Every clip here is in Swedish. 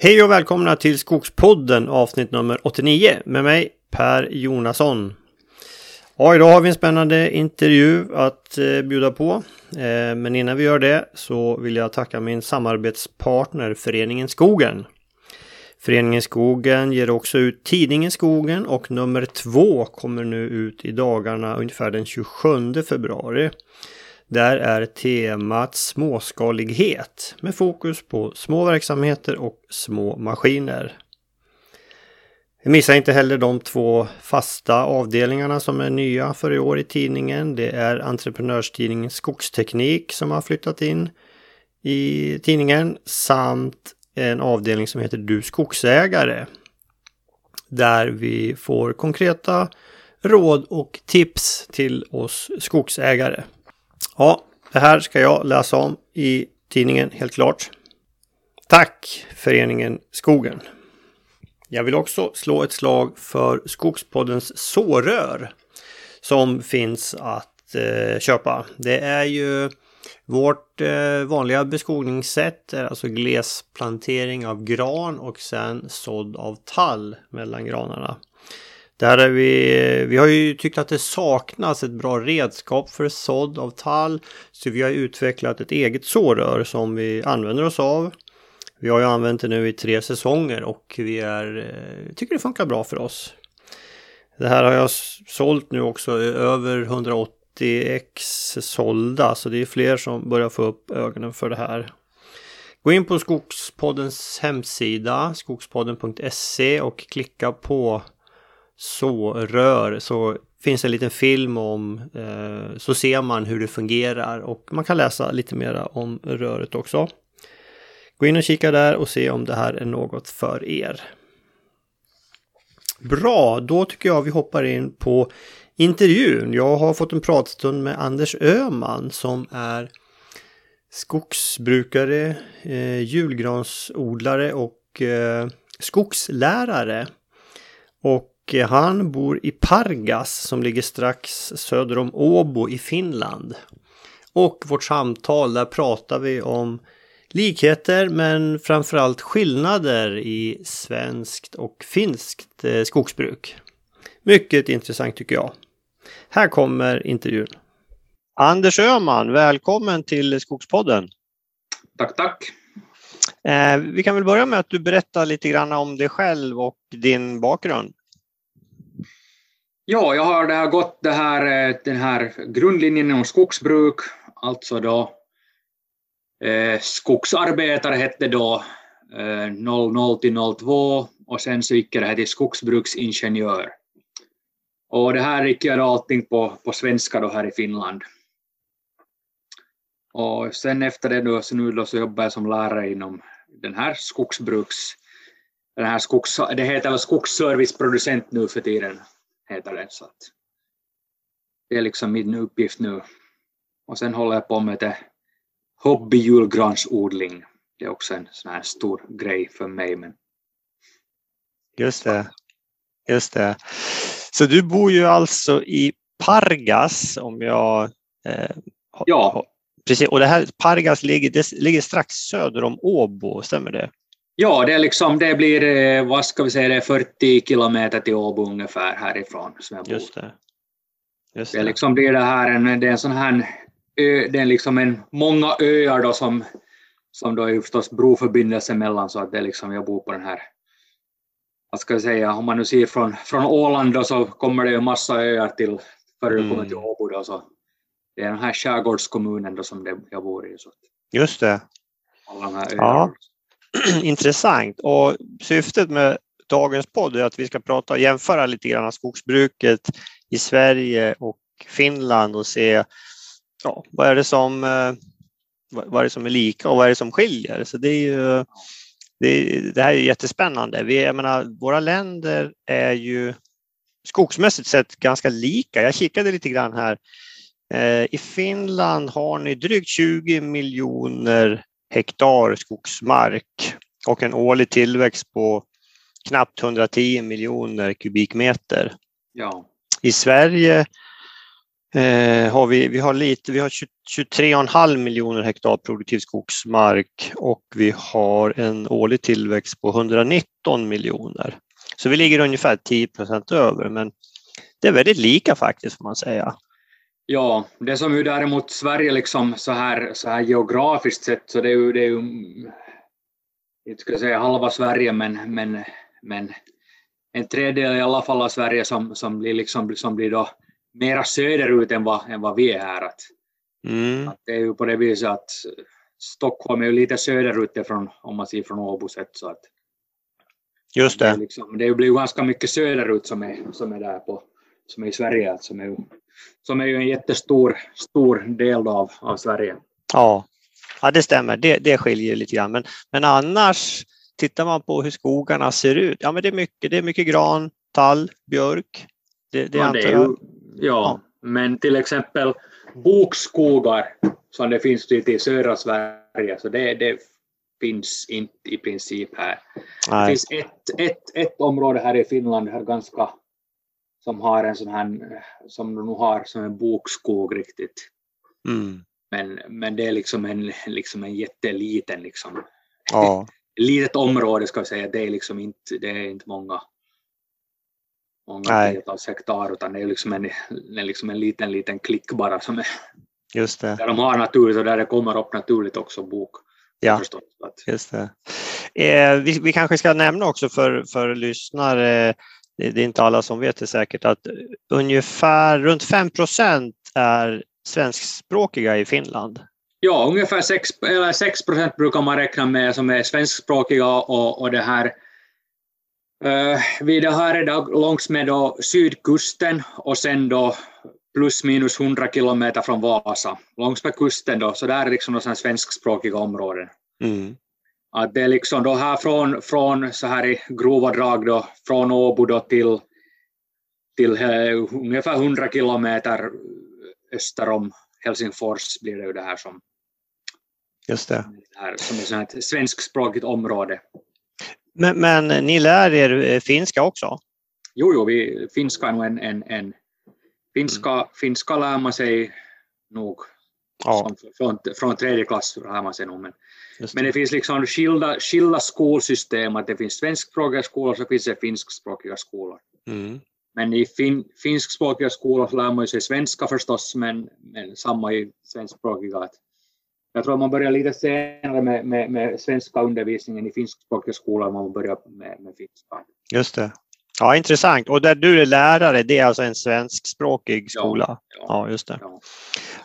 Hej och välkomna till Skogspodden avsnitt nummer 89 med mig Per Jonasson. Ja, idag har vi en spännande intervju att eh, bjuda på. Eh, men innan vi gör det så vill jag tacka min samarbetspartner Föreningen Skogen. Föreningen Skogen ger också ut tidningen Skogen och nummer två kommer nu ut i dagarna ungefär den 27 februari. Där är temat småskalighet med fokus på små verksamheter och små maskiner. Missa inte heller de två fasta avdelningarna som är nya för i år i tidningen. Det är entreprenörstidningen Skogsteknik som har flyttat in i tidningen samt en avdelning som heter Du skogsägare. Där vi får konkreta råd och tips till oss skogsägare. Ja, det här ska jag läsa om i tidningen helt klart. Tack föreningen Skogen! Jag vill också slå ett slag för Skogspoddens sårör som finns att eh, köpa. Det är ju vårt eh, vanliga beskogningssätt, är alltså glesplantering av gran och sen sådd av tall mellan granarna. Där är vi, vi har ju tyckt att det saknas ett bra redskap för sådd av tall. Så vi har utvecklat ett eget sårör som vi använder oss av. Vi har ju använt det nu i tre säsonger och vi är, eh, tycker det funkar bra för oss. Det här har jag sålt nu också över 180 ex sålda så det är fler som börjar få upp ögonen för det här. Gå in på Skogspoddens hemsida skogspodden.se och klicka på sårör så finns en liten film om eh, så ser man hur det fungerar och man kan läsa lite mera om röret också. Gå in och kika där och se om det här är något för er. Bra, då tycker jag vi hoppar in på intervjun. Jag har fått en pratstund med Anders Öman som är skogsbrukare, eh, julgransodlare och eh, skogslärare. Och Eh, han bor i Pargas som ligger strax söder om Åbo i Finland. Och vårt samtal där pratar vi om likheter men framförallt skillnader i svenskt och finskt eh, skogsbruk. Mycket intressant tycker jag. Här kommer intervjun. Anders Öhman, välkommen till Skogspodden. Tack, tack. Eh, vi kan väl börja med att du berättar lite grann om dig själv och din bakgrund. Ja, jag har där gått det här, eh, den här grundlinjen om skogsbruk, alltså då eh, skogsarbetare hette då eh, 00 till 02 och sen så gick jag det här till skogsbruksingenjör. Och det här gick jag då allting på, på svenska då här i Finland. Och sen efter det då, så nu då så jobbar jag som lärare inom den här skogsbruks, den här skogs, det heter väl skogsserviceproducent nu för tiden, heter det. Så det är liksom min uppgift nu. Och sen håller jag på med det hobbyjulgransodling. Det är också en sån här stor grej för mig. Men... Just det. Just det. Så du bor ju alltså i Pargas om jag... Eh, ja. Precis, och det här Pargas ligger, det ligger strax söder om Åbo, stämmer det? Ja, det, är liksom, det blir eh, vad ska vi säga, det är 40 kilometer till Åbo ungefär härifrån som jag bor. Just det. Just det. det liksom blir det här en, det är en sån här ö, det är liksom en, många öar då som, som då är förstås broförbindelse mellan så att det liksom, jag bor på den här vad ska jag säga, om man nu ser från, från Åland då så kommer det ju massa öar till före du kommer till mm. Åbo då så det är den här skärgårdskommunen då som det, jag bor i. Så. Just det. Alla de här öarna. Ja. intressant och syftet med dagens podd är att vi ska prata och jämföra lite grann skogsbruket i Sverige och Finland och se ja, vad är det som eh, vad är det som är lika och vad är det som skiljer? Så det är ju det, det här är jättespännande. Vi, jag menar, våra länder är ju skogsmässigt sett ganska lika. Jag kikade lite grann här. Eh, I Finland har ni drygt 20 miljoner hektar skogsmark och en årlig tillväxt på knappt 110 miljoner kubikmeter. Ja. I Sverige Eh, har vi, vi har lite, vi har 23,5 miljoner hektar produktiv skogsmark och vi har en årlig tillväxt på 119 miljoner. Så vi ligger ungefär 10 procent över, men det är väldigt lika faktiskt får man säga. Ja, det som ju däremot Sverige liksom så här, så här geografiskt sett så det är ju, det är ju inte ska säga halva Sverige men, men, men en tredjedel i alla fall av Sverige som, som, blir, liksom, som blir då mera söderut än vad, än vad vi är här. Att, mm. att det är ju på det viset att Stockholm är ju lite söderut ifrån, om man ser från Åbo sett. Så att, Just det. Det, liksom, det blir ju ganska mycket söderut som är, som är där på, som är i Sverige, som är, ju, som är ju en jättestor stor del av, av Sverige. Ja, ja det stämmer. Det, det skiljer lite grann. Men, men annars, tittar man på hur skogarna ser ut, ja men det är mycket, det är mycket gran, tall, björk. Det, det, ja, det är ju, ja, men till exempel bokskogar som det finns lite i södra Sverige, så det, det finns inte i princip här. Nej. Det finns ett, ett, ett område här i Finland här ganska, som har en sån här, som nu har som en bokskog riktigt. Mm. Men, men det är liksom en, liksom en jätteliten, liksom, ja. litet område ska vi säga, det är liksom inte, det är inte många många tiotals hektar, utan det är liksom en, en, liksom en liten, liten klick bara som är Just det. där de har naturligt och där det kommer upp naturligt också bok. Ja, just det. Eh, vi, vi, kanske ska nämna också för, för lyssnare, det, det är inte alla som vet det säkert, att ungefär runt 5 procent är svenskspråkiga i Finland. Ja, ungefär 6, eller 6 procent brukar man räkna med som är svenskspråkiga och, och det här Uh, vi det här är då långs med då sydkusten och sen då plus minus 100 kilometer från Vasa, långs med kusten då, så där är liksom svenskspråkiga områden. Mm. Att det är liksom då här från, från så här i grova drag då, från Åbo då till, till uh, ungefär 100 kilometer öster om Helsingfors blir det ju det här som, Just det. det här, som är ett svenskspråkigt område. Men, men ni lär er eh, finska också? Jo, jo vi, finska är nog en, en, en finska, mm. finska lär man sig nog ja. från, från tredje klass lär man nog. Men, det. men det finns liksom skilda, skilda skolsystem, att det finns svenskspråkiga skolor och så finns det finskspråkiga skolor. Mm. Men i fin, finskspråkiga skolor så lär man sig svenska förstås, men, men samma i svenskspråkiga. Jag tror man börjar lite senare med, med, med svenska undervisningen i finskspråkiga skolor, man börjar med, med finska. Just det. Ja, intressant. Och där du är lärare, det är alltså en svenskspråkig skola? Ja, ja. ja just det. Ja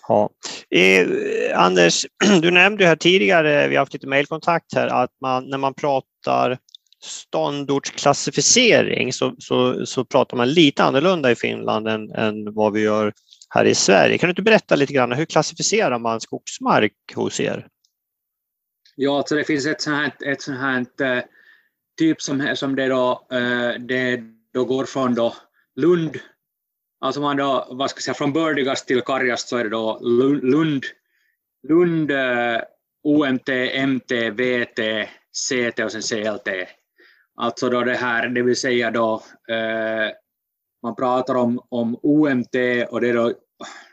ja. Eh, Anders, du nämnde här tidigare, vi har haft lite mejlkontakt här, att man, när man pratar ståndortsklassificering så, så, så pratar man lite annorlunda i Finland än, än vad vi gör här i Sverige. Kan du inte berätta lite grann, hur klassificerar man skogsmark hos er? Ja, alltså det finns ett sånt här, ett sånt här ett, typ som, som det, då, eh, det då går från då Lund, alltså man då, vad ska jag säga, från bördigast till kargast så är det då Lund, Lund eh, OMT, MT, VT, CT och sen CLT. Alltså då det här, det vill säga då eh, man pratar om, om OMT och det är då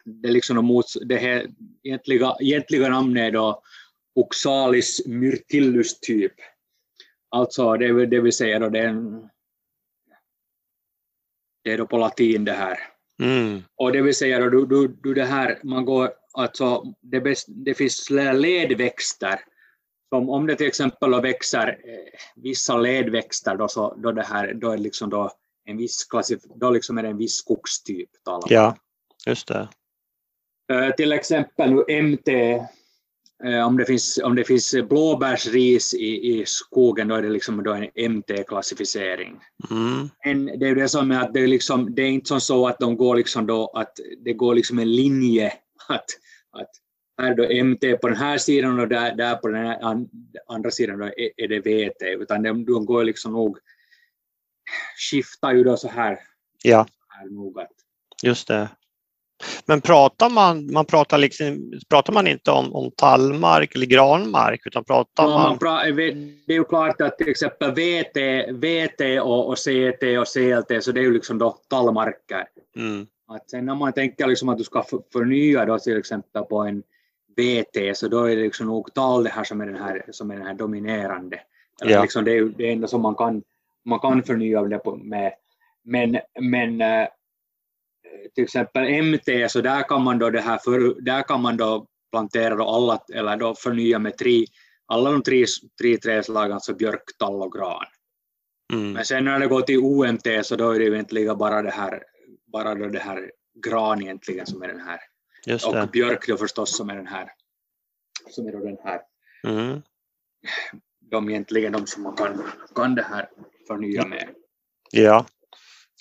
det är liksom mot, det här egentliga, egentliga namnet är då Oxalis myrtillus typ. Alltså det, det vill säga då det är, en, det är då på latin det här. Mm. Och det vill säga då du, du, du det här, man går, alltså det, bäst, det finns ledväxter som om det till exempel växer eh, vissa ledväxter då, så, då, det här, då är liksom då en viss klassif då liksom är det en viss skogstyp. Ja, just det. Uh, till exempel nu MT, eh, om, det finns, om det finns blåbärsris i, i skogen då är det liksom då en MT-klassificering. Mm. Men det är det som är att det är, liksom, det är inte som så att de går liksom då att det går liksom en linje att, att här då MT på den här sidan och där, där på den här andra sidan då är, är det VT, utan de, de går liksom nog skiftar ju då så här. Ja. Här noga. Just det. Men pratar man, man pratar, liksom, pratar man inte om, om tallmark eller granmark utan pratar ja, man... Pra, det är ju klart att till exempel VT, VT och, och CT och CLT så det är ju liksom då tallmarker. Mm. Att sen när man tänker liksom att du ska förnya då till exempel på en VT så då är det liksom nog tal det här som är den här, som är den här dominerande. Ja. Liksom det är det enda som man kan, man kan förnya det på, med. Men, men äh, till exempel MT så där kan man då det här för, där kan man då plantera då alla, eller då förnya med tre, alla de tre, tre trädslagen, alltså björk, tall och gran. Mm. Men sen när det går till OMT så då är det egentligen bara det här, bara då det här gran egentligen som är den här. Och björk då förstås som är den här. Som är då den här. Mm. De egentligen de som man kan, kan det här förnya med. Ja.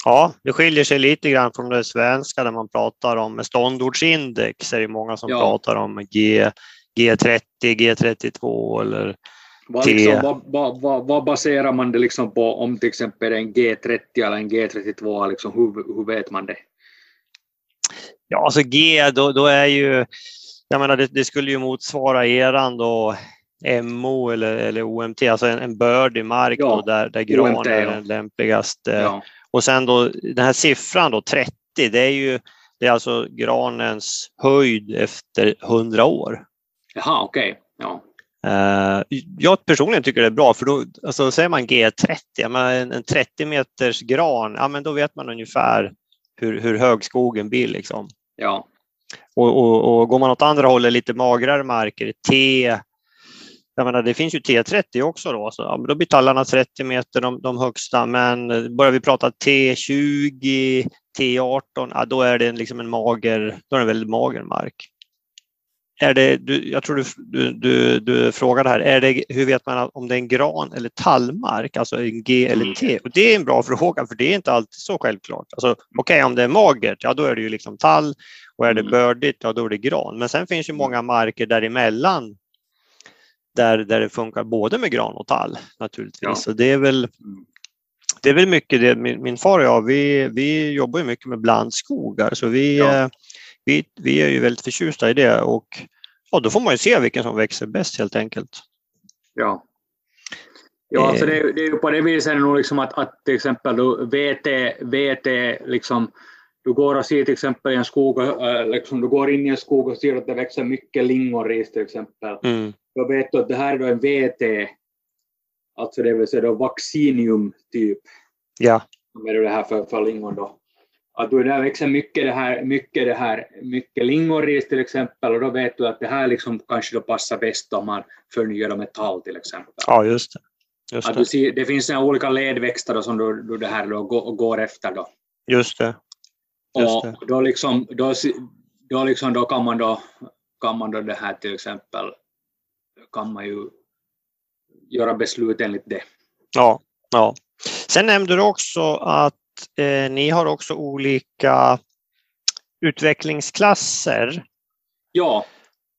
Ja, det skiljer sig lite grann från det svenska där man pratar om ståndortsindex. är det många som ja. pratar om G, G30, G32 eller vad, liksom, vad, vad, vad, vad, baserar man det liksom på om till exempel en G30 eller en G32? Liksom, hur, hur vet man det? Ja, alltså G, då, då är ju, jag menar det, det skulle ju motsvara eran då MO eller, eller OMT, alltså en, en bördig mark ja, då, där, där gran OMT, är den lämpligaste. Ja. Och sen då den här siffran då 30, det är ju det är alltså granens höjd efter 100 år. Jaha, okej. Okay. Ja. Uh, jag personligen tycker det är bra för då alltså, säger man G30, en, en 30 meters gran, ja men då vet man ungefär hur, hur hög skogen blir. Liksom. Ja. Och, och, och går man åt andra hållet, lite magrare marker, T, jag menar, det finns ju T30 också då, så, ja, då blir tallarna 30 meter de, de högsta, men börjar vi prata T20, T18, ja, då är det liksom en mager, då är det en väldigt mager mark. Är det, du, jag tror du, du, du, du frågade här, är det, hur vet man om det är en gran eller tallmark, alltså en G eller mm. T? Och det är en bra fråga för det är inte alltid så självklart. Alltså, Okej, okay, om det är magert, ja då är det ju liksom tall och är det mm. bördigt, ja då är det gran. Men sen finns ju många marker däremellan där, där det funkar både med gran och tall naturligtvis. Ja. Så det är väl mm. det är väl mycket det, min, min far och jag, vi, vi jobbar ju mycket med blandskogar så vi, ja. Eh, vi, vi är ju väldigt förtjusta i det och ja, då får man ju se vilken som växer bäst helt enkelt. Ja. Ja, alltså det, det är ju på det viset nog liksom att, att till exempel då VT, VT liksom, du går och ser till exempel i en skog, äh, liksom, du går in i en skog och ser att det växer mycket lingonris till exempel. Mm. Då vet att det här är då en VT, alltså det vill säga då vaccinium typ. Ja. Som är det här för, för lingon då att du där växer mycket det här, mycket det här, mycket lingonris till exempel och då vet du att det här liksom kanske då passar bäst om man förnyar med tall till exempel. Ja, just det. Just att du ser, det finns olika ledväxter då som du, du det här då går, går efter då. Just det. Just och det. då liksom, då, då liksom då kan man då, kan man då det här till exempel, kan man ju göra beslut enligt det. Ja, ja. Sen nämnde du också att eh, ni har också olika utvecklingsklasser. Ja.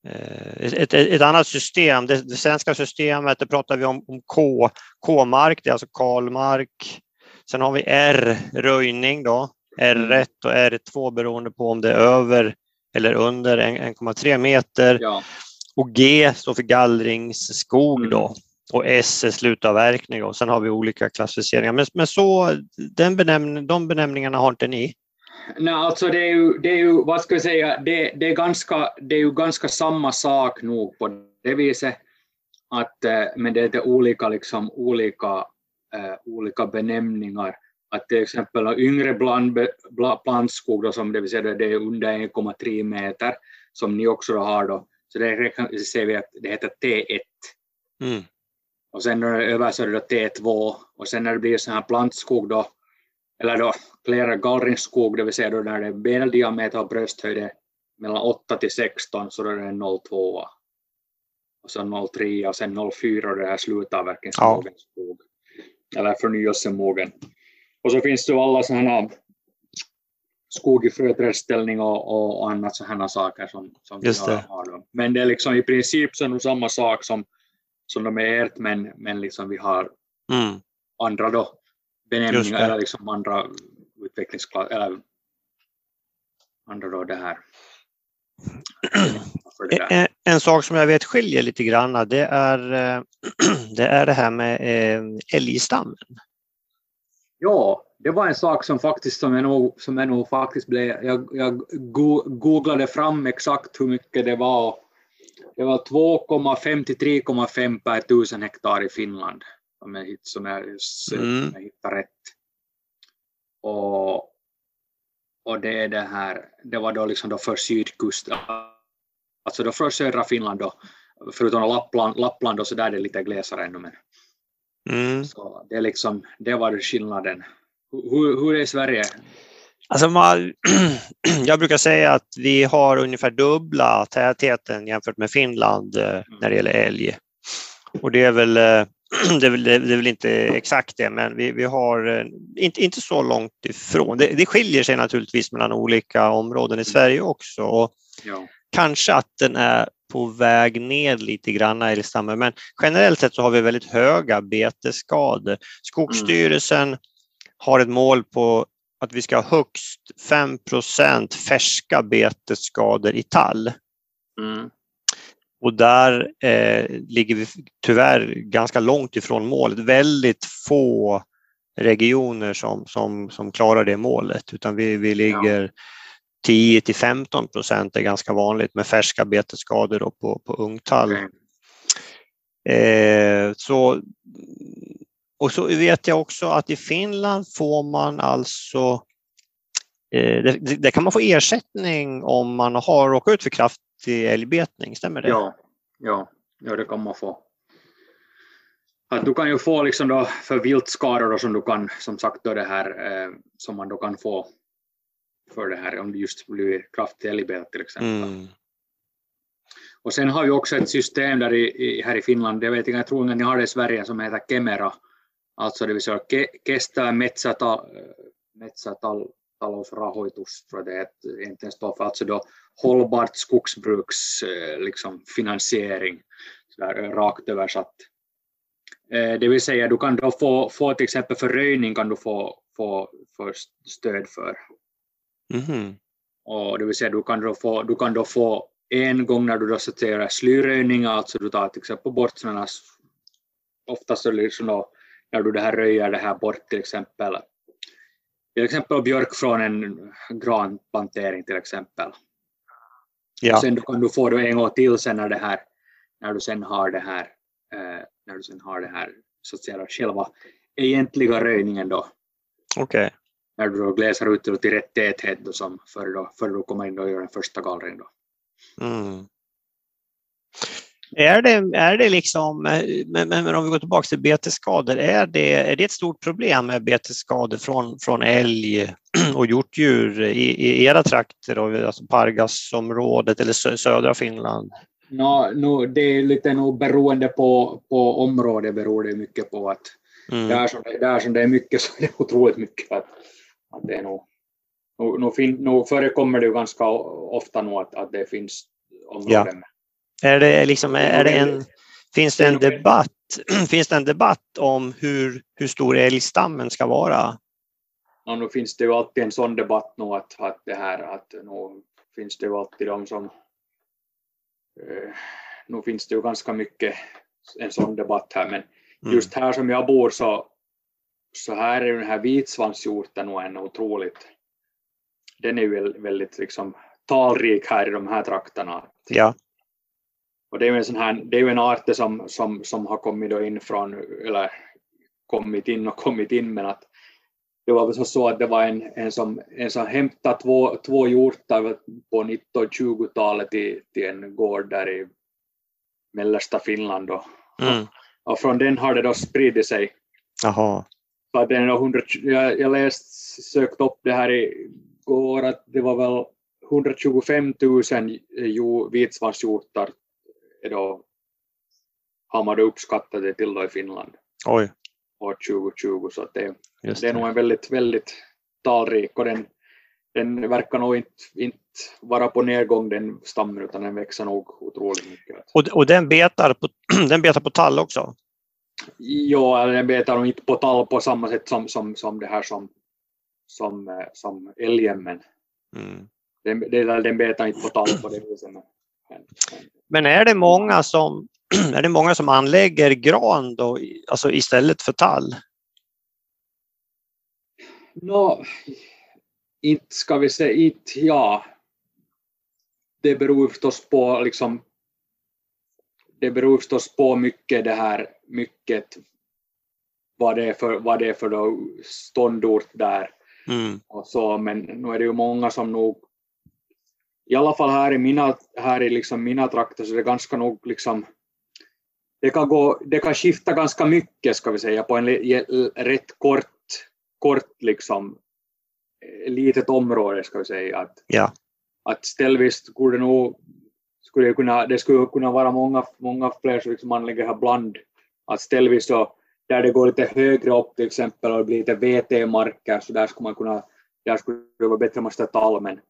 Eh, ett, ett, annat system, det, det, svenska systemet, det pratar vi om, om K, K-mark, det är alltså kalmark. Sen har vi R, röjning då, R1 och R2 beroende på om det är över eller under 1,3 meter. Ja. Och G står för gallringsskog mm. då och S är slutavverkning och sen har vi olika klassificeringar. Men, men så, den benämning, de benämningarna har inte ni? Nej, alltså det är ju, det är ju vad ska jag säga, det, det, är ganska, det är ju ganska samma sak nog på det viset, att, eh, men det är olika, liksom, olika, uh, olika benämningar. Att till exempel yngre bland, plantskog, då, som det vill säga det är under 1,3 meter, som ni också har då, så det ser vi att det heter T1. Mm. Och sen när det är över så är det då T2 och sen när det blir sån här plantskog då, eller då flera gallringsskog, det vill säga då när det är bendiameter och brösthöjd mellan 8 till 16 så då är det en 02 och så 03 och sen 04 och det här slutavverkningsmogen ja. skog eller förnyelsemogen. Och så finns det alla sådana skog i fröträdställning och, och annat sådana saker som, som Just vi har. har Men det är liksom i princip så samma sak som som de är ert, men, men liksom vi har mm. andra då benämningar eller liksom andra utvecklingsklasser, eller andra då det här. Det en, en, sak som jag vet skiljer lite grann, det är det, är det här med eh, älgstammen. Ja, det var en sak som faktiskt som jag nog, som jag nog faktiskt blev, jag, jag googlade fram exakt hur mycket det var. Det var 2,5 till 3,5 per tusen hektar i Finland, om jag, som jag, mm. jag hittar rätt. Och, och det är det här, det var då liksom då för sydkusten, alltså då för södra Finland då, förutom Lappland, Lappland och så där är det lite glesare ännu men mm. så det är liksom, det var skillnaden hur, hur är Sverige? Alltså man, jag brukar säga att vi har ungefär dubbla tätheten jämfört med Finland eh, mm. när det gäller älg. Och det är väl, eh, det är väl, det är väl inte exakt det, men vi, vi har eh, inte, inte så långt ifrån. Det, det skiljer sig naturligtvis mellan olika områden i mm. Sverige också. Och ja. Kanske att den är på väg ned lite grann älgstammen, men generellt sett så har vi väldigt höga betesskador. Skogsstyrelsen mm har ett mål på att vi ska ha högst 5% färska betesskador i tall. Mm. Och där eh, ligger vi tyvärr ganska långt ifrån målet. Väldigt få regioner som, som, som klarar det målet, utan vi, vi ligger ja. 10 till 15 procent är ganska vanligt med färska betesskador på, på ungtall. Okay. Eh, så och så vet jag också att i Finland får man alltså eh, det, det, kan man få ersättning om man har råkat ut för kraftig älgbetning, stämmer det? Ja, ja, ja det kan man få. Att du kan ju få liksom då för viltskador som du kan, som sagt då det här eh, som man då kan få för det här om det just blir kraftig älgbete till exempel. Mm. Och sen har vi också ett system där i, i, här i Finland, jag vet inte, jag tror inte ni har det i Sverige, som heter Kemera, alltså det vill säga ke, kestävä metsäta, metsätalousrahoitus, tror jag det egentligen står för, alltså då hållbart skogsbruks eh, liksom, finansiering, så där, eh, rakt översatt. Eh, det vill säga du kan då få, få till exempel för röjning kan du få, få, få stöd för. Mm. Och det vill säga du kan då få, du kan då få en gång när du då sorterar slyröjning, alltså du tar till exempel bort sådana oftast är det liksom då när du det här röjer det här bort till exempel till exempel björk från en granplantering till exempel. Ja. Och sen kan du få det en gång till sen när det här när du sen har det här eh, när du sen har det här så att säga själva egentliga röjningen då. Okej. Okay. När du då glesar ut det till rätt täthet då som för då, för du kommer in och gör den första gallringen då. Mm. Är det, är det liksom, men, men om vi går tillbaka till betesskador, är det, är det ett stort problem med betesskador från, från älg och hjortdjur i, i era trakter, alltså Pargasområdet eller södra Finland? No, no, det är lite nog beroende på, på område beror det mycket på att mm. där, som det, där som det är mycket så är det otroligt mycket. Att, att det är nog, nog, nog, fin, nog förekommer det ju ganska ofta nog att, att det finns områden ja. Är det liksom, är det en, finns det en debatt, finns det en debatt om hur, hur stor älgstammen ska vara? Ja, nu finns det ju alltid en sån debatt nu att, att det här att nu finns det ju alltid de som eh, nu finns det ju ganska mycket en sån debatt här men mm. just här som jag bor så, så här är den här vitsvanshjorten nog en otroligt den är ju väldigt liksom talrik här i de här trakterna. Ja. Och det är ju en, sån här, det är en art som, som, som har kommit in från, eller kommit in och kommit in, men att det var väl så att det var en, en, som, en som hämtade två, två hjortar på 1920-talet till, till en gård där i mellersta Finland. Och, mm. och från den har det då spridit sig. Aha. Så att den 100, jag, jag läst, sökt upp det här igår att det var väl 125 000 då har man uppskattat det till då i Finland Oj. år 2020 så att det, det. det är nog en väldigt, väldigt talrik och den, den verkar nog inte, inte vara på nedgång den stammen utan den växer nog otroligt mycket. Och, och den, betar på, den betar på tall också? Ja, den betar nog inte på tall på samma sätt som, som, som det här som, som, eh, som älgen men mm. den, den betar inte på tall på det viset. Men, är det många som, är det många som anlägger gran då, alltså istället för tall? no, inte ska vi säga, inte, ja. Det beror förstås på liksom det beror förstås på mycket det här, mycket vad det är för, vad det är för då ståndort där. Mm. Och så, men nu är det ju många som nog, i alla fall här i mina, här i liksom mina trakter så är det ganska nog liksom, det kan, gå, det kan skifta ganska mycket ska vi säga på en rätt kort, kort liksom, litet område ska vi säga. Att, ja. att ställvis skulle det nog skulle det, kunna, det skulle kunna vara många, många fler som liksom man lägger här bland. Att ställvis så där det går lite högre upp till exempel och det blir lite VT-marker så där skulle man kunna, där skulle det vara bättre om man sätter almen.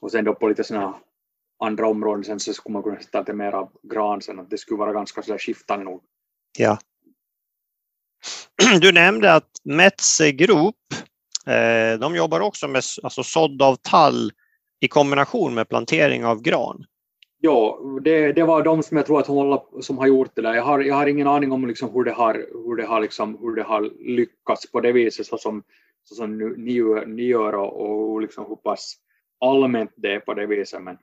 Och sen då på lite sådana andra områden sen så skulle man kunna sätta lite mer av gran sen att det skulle vara ganska sådär skiftande nog. Ja. Du nämnde att Metze Group, eh, de jobbar också med alltså sådd av tall i kombination med plantering av gran. Ja, det, det var de som jag tror att hon som har gjort det där. Jag har, jag har ingen aning om liksom hur det har, hur det har, liksom, hur det har lyckats på det viset så som, så som ni, ni gör och, och liksom hur pass allmänt det är på det viset. Men,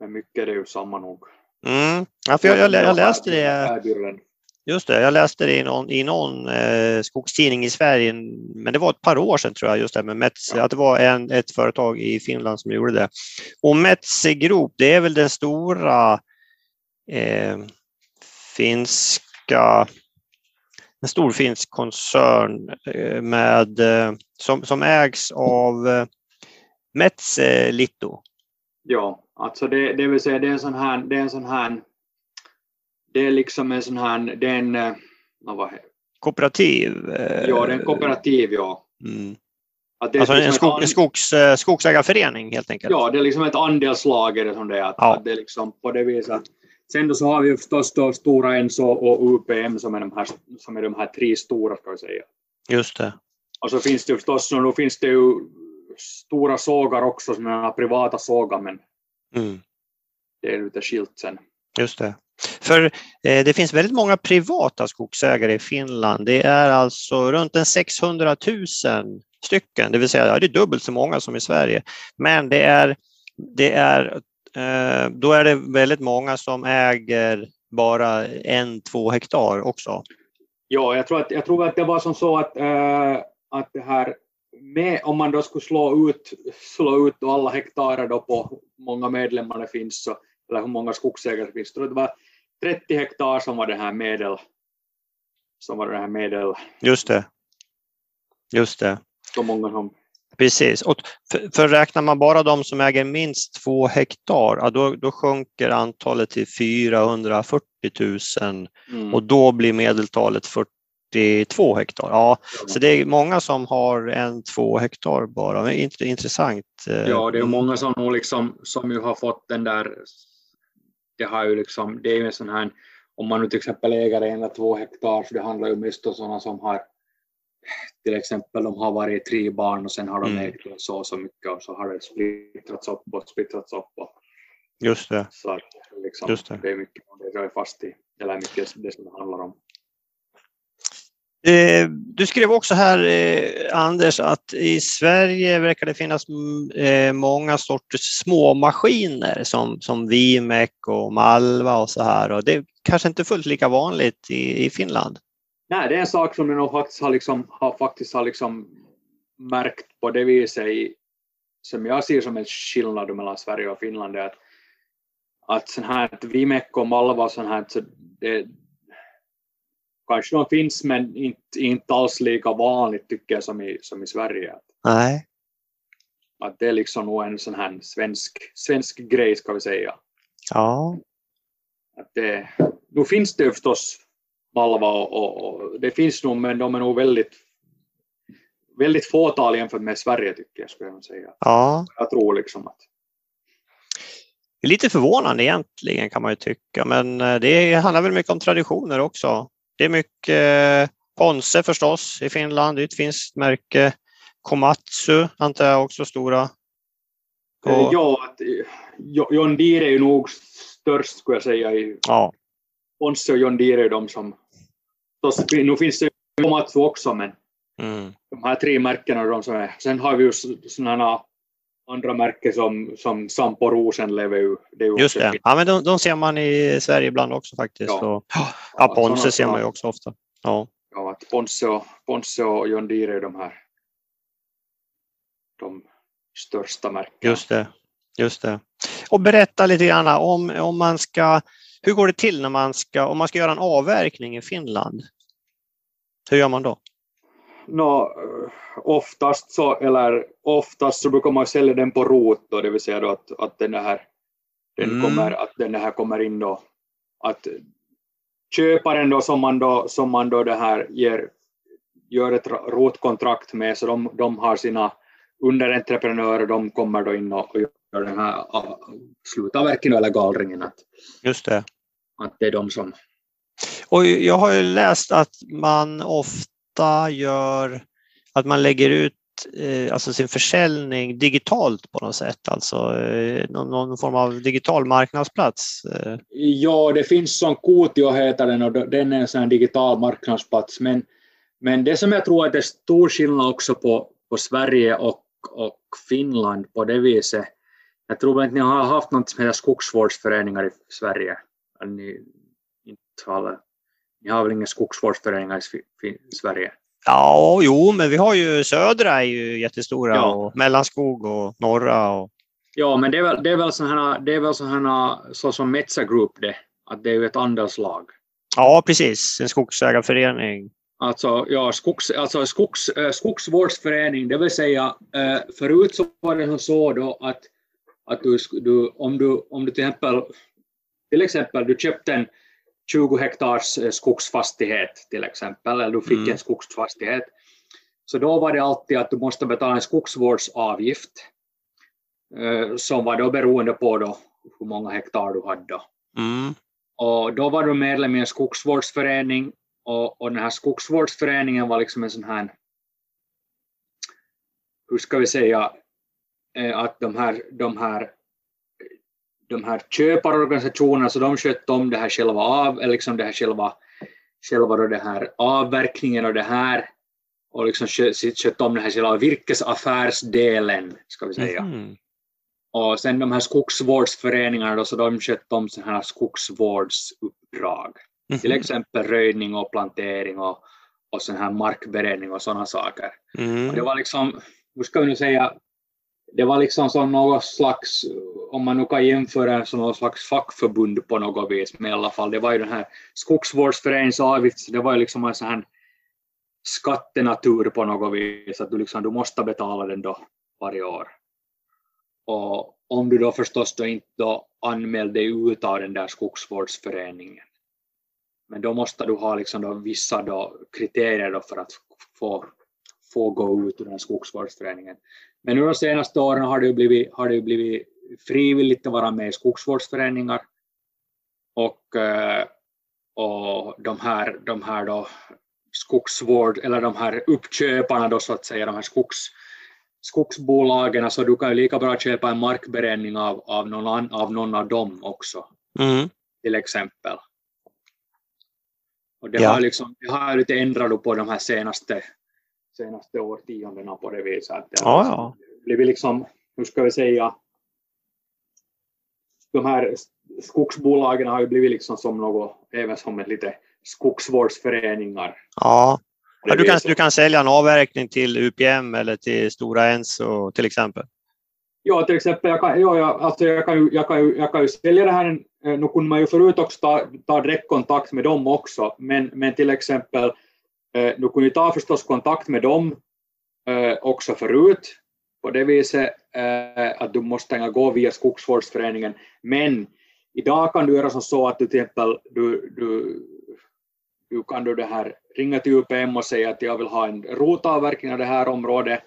men mycket är det ju samma nog. Mm. Ja, för jag, jag, jag läste det. Just det, jag läste det i någon, i någon eh, skogstidning i Sverige, men det var ett par år sedan tror jag, just det med Metsä, ja. att det var en, ett företag i Finland som gjorde det. Och Metsä Group, det är väl den stora eh, finska, en stor finsk koncern eh, med, eh, som, som ägs av eh, Metsä Litto. Ja, alltså det, det vill säga det är en sån här, det är en sån här det är liksom en sån här, det är en, vad heter Kooperativ? Ja, det är en kooperativ, ja. Mm. Att det alltså liksom en, skog, en skogs, skogsägarförening helt enkelt? Ja, det är liksom ett andelslager som det är. Att, ja. att det är liksom på det viset. Sen då så har vi ju förstås då Stora Enso och UPM som är de här, som är de här tre stora ska vi säga. Just det. Och så finns det ju förstås, då finns det ju stora sågar också, är privata sågar, men mm. det är lite skilt sen. Just det. För eh, det finns väldigt många privata skogsägare i Finland. Det är alltså runt en 600 000 stycken, det vill säga ja, det är dubbelt så många som i Sverige. Men det är, det är, då är det väldigt många som äger bara en, två hektar också. Ja, jag tror att, jag tror att det var som så att, äh, att det här med, om man då skulle slå ut, slå ut alla hektarer då på många medlemmar det finns, så, eller hur många skogsägare det finns, så det var 30 hektar som var det här medel som var det här medel. Just det. Just det. Så många som Precis, och för, för räknar man bara de som äger minst två hektar, ja, då, då sjunker antalet till 440 000 mm. och då blir medeltalet 42 hektar. Ja, ja, Så det är många som har en, två hektar bara. Men intressant. Eh, ja, det är många som, liksom, som ju har fått den där det, har ju liksom, det är ju en sån här, om man nu till exempel äger en eller två hektar, så det handlar ju mest om sådana som har till exempel de har varit tre barn och sen har de mm. ägt så och så mycket och så har det splittrats upp och splittrats upp. Och, Just det. Så liksom, Just det. det är mycket det är fast i, eller mycket det som det handlar om. Eh, du skrev också här, eh, Anders, att i Sverige verkar det finnas eh, många sorters små maskiner som, som Vimek och Malva och så här. Och det är kanske inte fullt lika vanligt i, i Finland? Nej, det är en sak som jag nog faktiskt har, liksom, har, faktiskt har liksom märkt på det viset i, som jag ser som en skillnad mellan Sverige och Finland. Är att, att sån här Vimek och Malva och sån här, så det, kanske de finns men inte, inte alls lika vanligt tycker jag som i, som i Sverige. Nej. Att det är liksom nog en sån här svensk, svensk grej ska vi säga. Ja. Att det, nu finns det förstås Malva och, och, och, det finns nog men de är nog väldigt väldigt fåtal jämfört med Sverige tycker jag skulle jag säga. Ja. Jag tror liksom att det är lite förvånande egentligen kan man ju tycka, men eh, det handlar väl mycket om traditioner också. Det är mycket Ponse förstås i Finland, det är ett finskt märke. Komatsu antar jag också stora. Och... Ja, John Deere är ju nog störst skulle jag säga. I... Ja. Ponse och John Deere är de som... Nu finns det Komatsu också men, Mm. De här tre märkena de som är. Sen har vi ju sådana andra märken som, som Sampo Rosenleve. Det är Just det, ja, men de, de, ser man i Sverige ibland också faktiskt. Ja, och, ja Ponse ser man ju också ofta. Ja, ja att Ponse, och, Ponse och John Deere är de här de största märkena. Just det, just det. Och berätta lite grann om, om man ska, hur går det till när man ska, om man ska göra en avverkning i Finland? Hur gör man då? No, oftast så, eller oftast så brukar man sälja den på rot då, det vill säga då att, att den här, den mm. kommer, att den här kommer in då, att köparen då som man då, som man då det här ger, gör ett rotkontrakt med, så de, de har sina underentreprenörer, de kommer då in och, och gör den här slutavverkningen eller gallringen. Att, Just det. Att det är de som... Och jag har ju läst att man ofta gör att man lägger ut eh, alltså sin försäljning digitalt på något sätt, alltså eh, någon, någon, form av digital marknadsplats? Eh. Ja, det finns som Kotio heter den och den är en sån digital marknadsplats, men, men det som jag tror att det är stor skillnad också på, på Sverige och, och Finland på det viset, jag tror att ni har haft något som heter skogsvårdsföreningar i Sverige, ni, inte har, ni har väl inga skogsvårdsföreningar i, Sverige? Ja, jo, men vi har ju södra är ju jättestora ja. och mellanskog och norra. Och... Ja, men det är väl, det är väl sådana, det är väl sådana, så som Metsa Group det, att det är ju ett andelslag. Ja, precis, en skogsägarförening. Alltså, ja, skogs, alltså skogs, äh, skogsvårdsförening, det vill säga äh, förut så var det så då att, att du, du, om, du, om du till exempel, till exempel du köpte en 20 hektars eh, skogsfastighet till exempel, eller du fick mm. en skogsfastighet, så då var det alltid att du måste betala en skogsvårdsavgift eh, som var då beroende på då hur många hektar du hade. Mm. Och då var du medlem i en skogsvårdsförening och, och den här skogsvårdsföreningen var liksom en sån här, hur ska vi säga, eh, att de här, de här de här köparorganisationerna, så de skötte om det här själva av, eller liksom det här själva, själva då det här avverkningen och det här, och liksom skötte om den här själva virkesaffärsdelen, ska vi säga. Mm. Och sen de här skogsvårdsföreningarna då, så de skötte om sådana här skogsvårdsuppdrag. Mm. Till exempel röjning och plantering och, och sån här markberedning och sådana saker. Mm. Och det var liksom, hur ska vi nu säga, det var liksom som något slags, om man nu kan jämföra som något slags fackförbund på något vis, men i alla fall, det var ju den här skogsvårdsföreningsavgift, det var ju liksom en sån här skattenatur på något vis, att du, liksom, du måste betala den då varje år. Och om du då förstås då inte då anmälde dig ut av den där skogsvårdsföreningen. Men då måste du ha liksom då vissa då kriterier då för att få, få gå ut ur den skogsvårdsföreningen. Men nu de senaste åren har det blivit, har det blivit frivilligt att vara med i skogsvårdsföreningar. Och, eh, och de här, de här då skogsvård, eller de här uppköparna då så att säga, de här skogs, skogsbolagen, så du kan ju lika bra köpa en markberedning av, av, någon, av någon av dem också. Mm. Till exempel. Och det, ja. har liksom, det har lite ändrat på de här senaste senaste årtiondena på det viset. Att det ja, ja. blivit liksom, hur ska vi säga, de här skogsbolagen har ju blivit liksom som något, även som ett lite skogsvårdsföreningar. Ja, ja du, kan, du kan sälja en avverkning till UPM eller till Stora Enso till exempel. Ja, till exempel, jag kan, ja, jag, alltså jag, kan, ju, jag, kan, ju, jag kan ju sälja det här, nu kunde man ju förut också ta, ta direktkontakt med dem också, men, men till exempel Eh, du kunde ta förstås kontakt med dem eh, också förut på det viset eh, att du måste gå via skogsvårdsföreningen. Men idag kan du göra som så att du till exempel du, du, du kan du det här, ringa till UPM och säga att jag vill ha en rotavverkning av det här området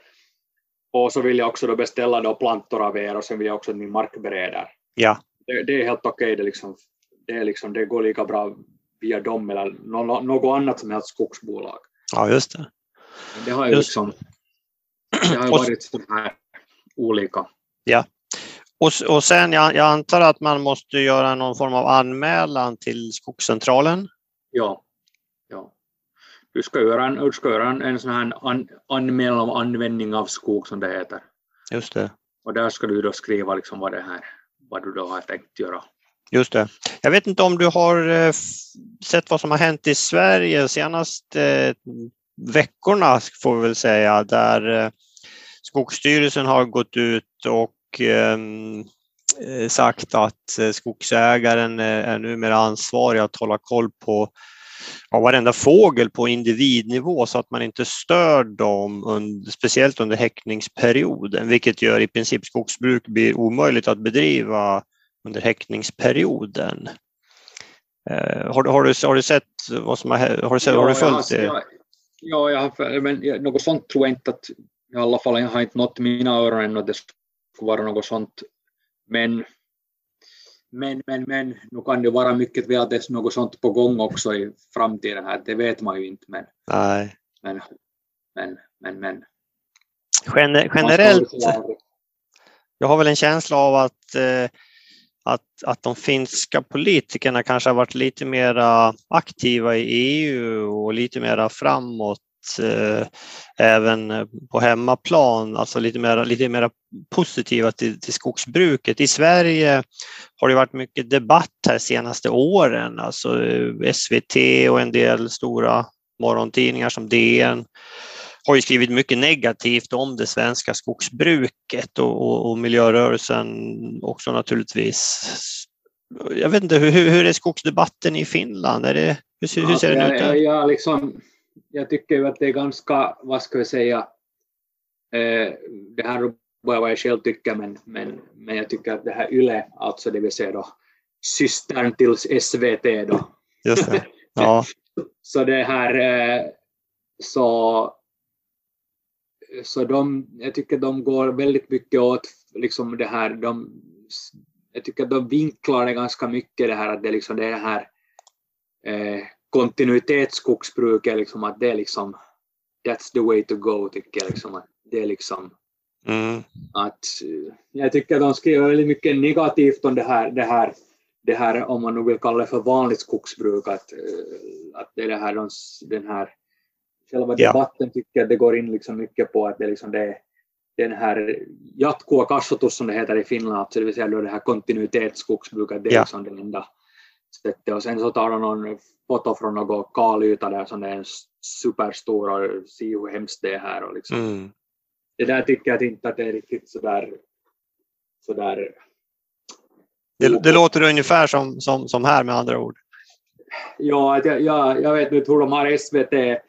och så vill jag också då beställa då plantor av er och sen vill jag också att ni markbereder. Ja. Det, det är helt okej, okay. det, liksom, det, liksom, det går lika bra via dem eller något annat som helst skogsbolag. Ja, just det. Det har ju liksom, det har varit så här olika. Ja. Och, och sen, jag, jag antar att man måste göra någon form av anmälan till Skogscentralen? Ja. Du ska göra en, du ska göra en, en sån här an, anmälan om användning av skog som det heter. Just det. Och där ska du då skriva liksom vad det här, vad du då har tänkt göra. Just det. Jag vet inte om du har eh, sett vad som har hänt i Sverige senaste eh, veckorna får vi väl säga, där eh, Skogsstyrelsen har gått ut och ehm, sagt att skogsägaren är numera ansvarig att hålla koll på ja, varenda fågel på individnivå så att man inte stör dem, under, speciellt under häckningsperioden, vilket gör i princip skogsbruk blir omöjligt att bedriva under häckningsperioden. Eh, har, har, du, har du sett vad som har, har du, sett, ja, har du följt det? Ja, ja jag har, men något sånt tror jag inte att, i alla fall jag har inte nått mina öron ännu att det skulle vara något sånt. Men, men, men, men nu kan det vara mycket väl att det är något sånt på gång också i framtiden här, det vet man ju inte. Men, Nej. men, men, men, men. generellt, jag har väl en känsla av att eh, att, att de finska politikerna kanske har varit lite mer aktiva i EU och lite mer framåt eh, även på hemmaplan, alltså lite mer, lite mer positiva till, till skogsbruket. I Sverige har det varit mycket debatt här senaste åren, alltså eh, SVT och en del stora morgontidningar som DN har ju skrivit mycket negativt om det svenska skogsbruket och, och, och miljörörelsen också naturligtvis. Jag vet inte, hur, hur är skogsdebatten i Finland? Är det, hur, hur ser ja, det ut där? Jag, liksom, jag tycker att det är ganska, vad ska vi säga, eh, det här är bara vad jag själv tycker, men, men, men jag tycker att det här YLE, alltså det vill säga då systern till SVT då. Just det. Ja. så det här, eh, så så de, jag tycker de går väldigt mycket åt liksom det här, de, jag tycker de vinklar det ganska mycket det här att det, liksom, det här eh, kontinuitetsskogsbruket, liksom, att det är liksom that's the way to go tycker jag. Liksom, att det är liksom mm. att jag tycker de skriver väldigt mycket negativt om det här, det här, det här om man nu vill kalla det för vanligt skogsbruk, att, eh, att det är det här, den här själva debatten tycker jag det går in liksom mycket på att det, liksom det den här jatkua kasvatus som det heter i Finland, alltså det vill säga det här kontinuitetsskogsbruket, det är ja. liksom det enda sättet. Och sen så tar de någon foto från någon kalyta där som är en superstor och ser hur hemskt det är här. Och liksom. Mm. Det där tycker jag inte att det är riktigt sådär, sådär det, det låter ungefär som, som, som här med andra ord. Ja, jag, jag, jag vet inte hur de har SVT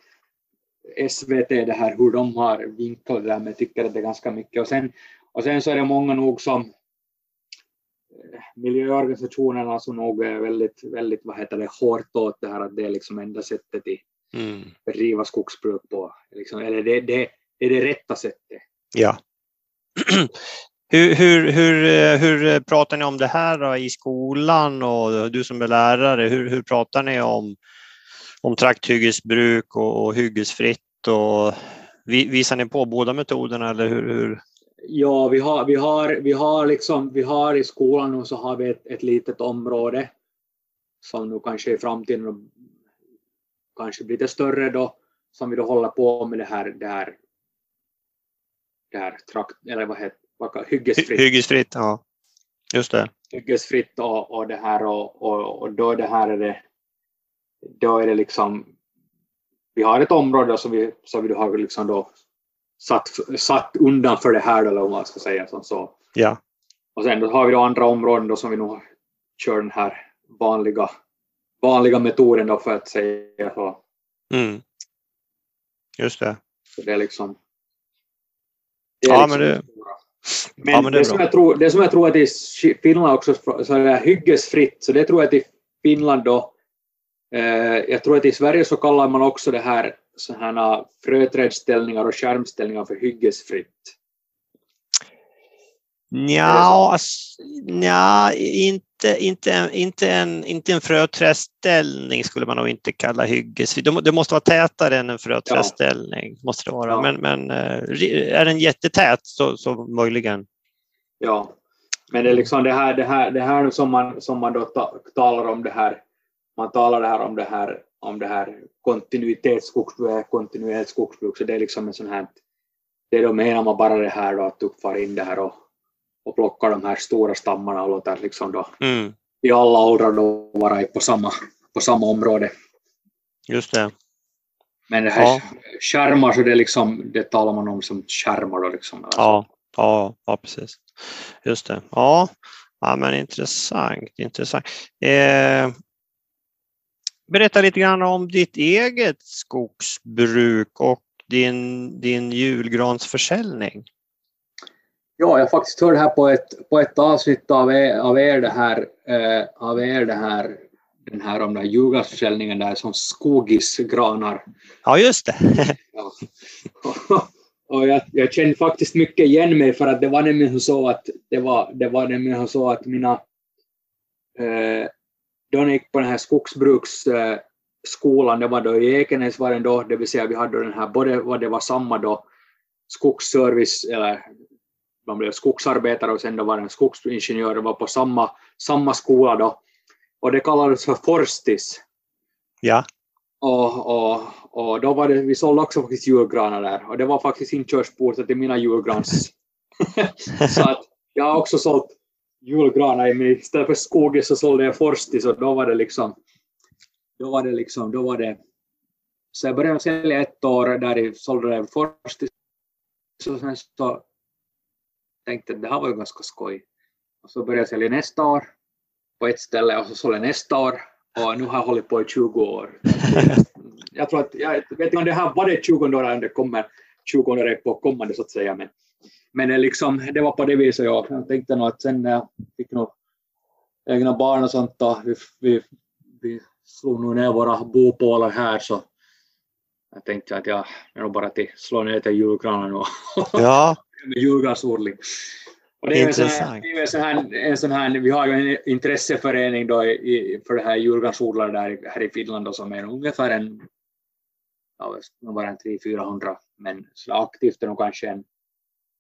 SVT det här hur de har vinklat det där men jag tycker att det är ganska mycket och sen, och sen så är det många nog som miljöorganisationerna som nog är väldigt, väldigt vad heter det, hårt åt det här att det är liksom enda sättet att mm. bedriva skogsbruk på. Liksom, eller det, det, är det rätta sättet. Ja. hur, hur, hur, eh, hur pratar ni om det här då, i skolan och du som är lärare, hur, hur pratar ni om om trakthyggesbruk och, och hyggesfritt och visar ni på båda metoderna eller hur? hur? Ja, vi har, vi har, vi har liksom, vi har i skolan nu så har vi ett, ett litet område som nu kanske i framtiden kanske blir lite större då, som vi då håller på med det här, det här, det här trakt, eller vad heter vad, hyggesfritt. Hyggesfritt, ja. Just det. Hyggesfritt och, och det här och, och, och då det här är det då är det liksom, vi har ett område som vi, som vi har liksom då satt, satt undan för det här eller om man ska säga som så. Ja. Och sen då har vi då andra områden då som vi nog kör den här vanliga, vanliga metoden då för att säga så. Mm. Just det. Så det är liksom... Det är ja, liksom men det... Men, ja, men det, det, som jag tror, det som jag tror att i Finland också så är det hyggesfritt, så det tror jag att i Finland då Eh, jag tror att i Sverige så kallar man också det här sådana fröträdställningar och skärmställningar för hyggesfritt. Ja, nja, inte, inte, inte, en, inte en fröträdställning skulle man nog inte kalla hyggesfritt. Det måste vara tätare än en fröträdställning. Ja. Måste det vara. Ja. Men, men eh, är den jättetät så, så möjligen. Ja, men det är liksom det här, det här, det här som, man, som man då ta, talar om det här man talar här om det här om det här kontinuitetsskogsbruk, kontinuitetsskogsbruk, så det är liksom en sån här, det då menar man bara det här då att du far in det här och, och plockar de här stora stammarna och låter liksom då mm. i alla åldrar då vara på samma, på samma område. Just det. Men det här ja. skärmar, så det, liksom, det talar man om som skärmar då liksom. Ja, ja, ja, precis. Just det. Ja, ja men intressant. intressant. Eh, berätta lite grann om ditt eget skogsbruk och din, din julgransförsäljning. Ja, jag faktiskt hört här på ett, på ett avsnitt av er, av er, det här, eh, av er det här den här om den här julgransförsäljningen där som skogisgranar. Ja, just det. ja. Och jag, jag kände faktiskt mycket igen mig för att det var nämligen så att det var, det var nämligen så att mina eh, då jag gick på den här skogsbruksskolan, det var då i Ekenäs var den då, det vill säga vi hade den här, både vad det var samma då skogsservice eller man blev skogsarbetare och sen då var en skogsingenjör, det var på samma, samma skola då och det kallades för Forstis. Ja. Och, och, och då var det, vi sålde också faktiskt julgranar där och det var faktiskt inkörsporten till mina julgrans. så att jag har också sålt julgranar, men istället för skogis så sålde jag Forstis och då var det liksom, då var det liksom, då var det, så jag började sälja ett år där jag sålde Forstis och sen så tänkte jag det här var ju ganska skoj. Och så började jag sälja nästa år på ett ställe och så sålde nästa år och nu har jag hållit på i 20 år. Jag tror att, jag vet inte om det här var det 20 år det kommer 20 år på kommande så att säga, men, men det, liksom, det var på det viset ja. Jag tänkte nog att sen när jag fick nog egna barn och sånt och vi, vi, vi slog nog ner våra bopålar här så jag tänkte att jag är nog bara till slå ner till julgranen och ja. med julgransodling. Och det är Intressant. En, en, sån här, en sån här, vi har ju en intresseförening då i, för det här julgransodlare där här i Finland då, som är ungefär en, ja, bara en 300-400 men så aktivt är nog kanske en